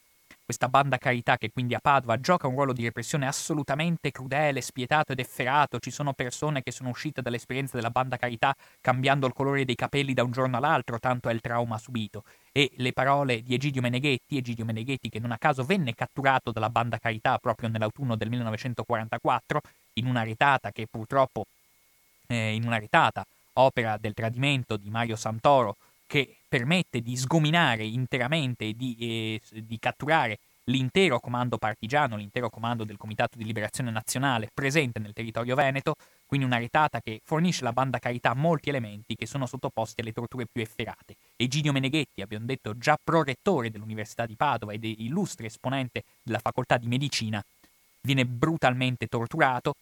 questa banda carità che quindi a Padova gioca un ruolo di repressione assolutamente crudele, spietato ed efferato. Ci sono persone che sono uscite dall'esperienza della banda carità cambiando il colore dei capelli da un giorno all'altro, tanto è il trauma subito. E le parole di Egidio Meneghetti, Egidio Meneghetti che non a caso venne catturato dalla banda carità proprio nell'autunno del 1944, in una retata che purtroppo, eh, in una retata, opera del tradimento di Mario Santoro, che permette di sgominare interamente e di, eh, di catturare l'intero comando partigiano, l'intero comando del Comitato di Liberazione Nazionale presente nel territorio veneto, quindi una retata che fornisce alla banda Carità molti elementi che sono sottoposti alle torture più efferate. Egidio Meneghetti, abbiamo detto già prorettore dell'Università di Padova ed illustre esponente della facoltà di medicina, viene brutalmente torturato,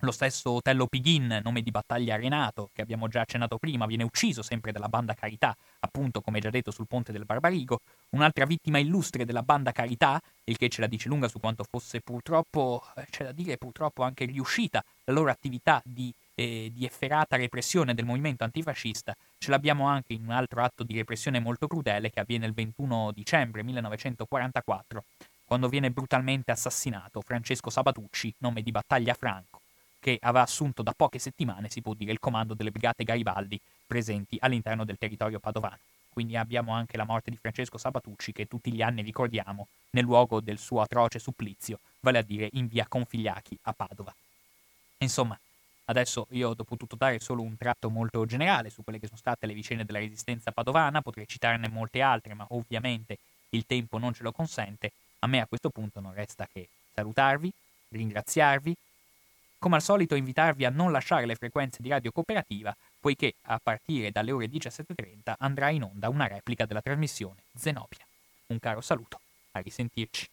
lo stesso Otello Pighin, nome di battaglia Renato, che abbiamo già accennato prima, viene ucciso sempre dalla banda Carità, appunto come già detto sul ponte del Barbarigo. Un'altra vittima illustre della banda Carità, il che ce la dice lunga su quanto fosse purtroppo, eh, c'è da dire purtroppo anche riuscita la loro attività di, eh, di efferata repressione del movimento antifascista, ce l'abbiamo anche in un altro atto di repressione molto crudele che avviene il 21 dicembre 1944, quando viene brutalmente assassinato Francesco Sabatucci, nome di battaglia Franco che aveva assunto da poche settimane, si può dire, il comando delle brigate Garibaldi presenti all'interno del territorio padovano. Quindi abbiamo anche la morte di Francesco Sabatucci che tutti gli anni ricordiamo nel luogo del suo atroce supplizio, vale a dire in via Configliachi a Padova. Insomma, adesso io ho potuto dare solo un tratto molto generale su quelle che sono state le vicende della resistenza padovana, potrei citarne molte altre, ma ovviamente il tempo non ce lo consente. A me a questo punto non resta che salutarvi, ringraziarvi, come al solito invitarvi a non lasciare le frequenze di Radio Cooperativa, poiché a partire dalle ore 17.30 andrà in onda una replica della trasmissione Zenobia. Un caro saluto, a risentirci.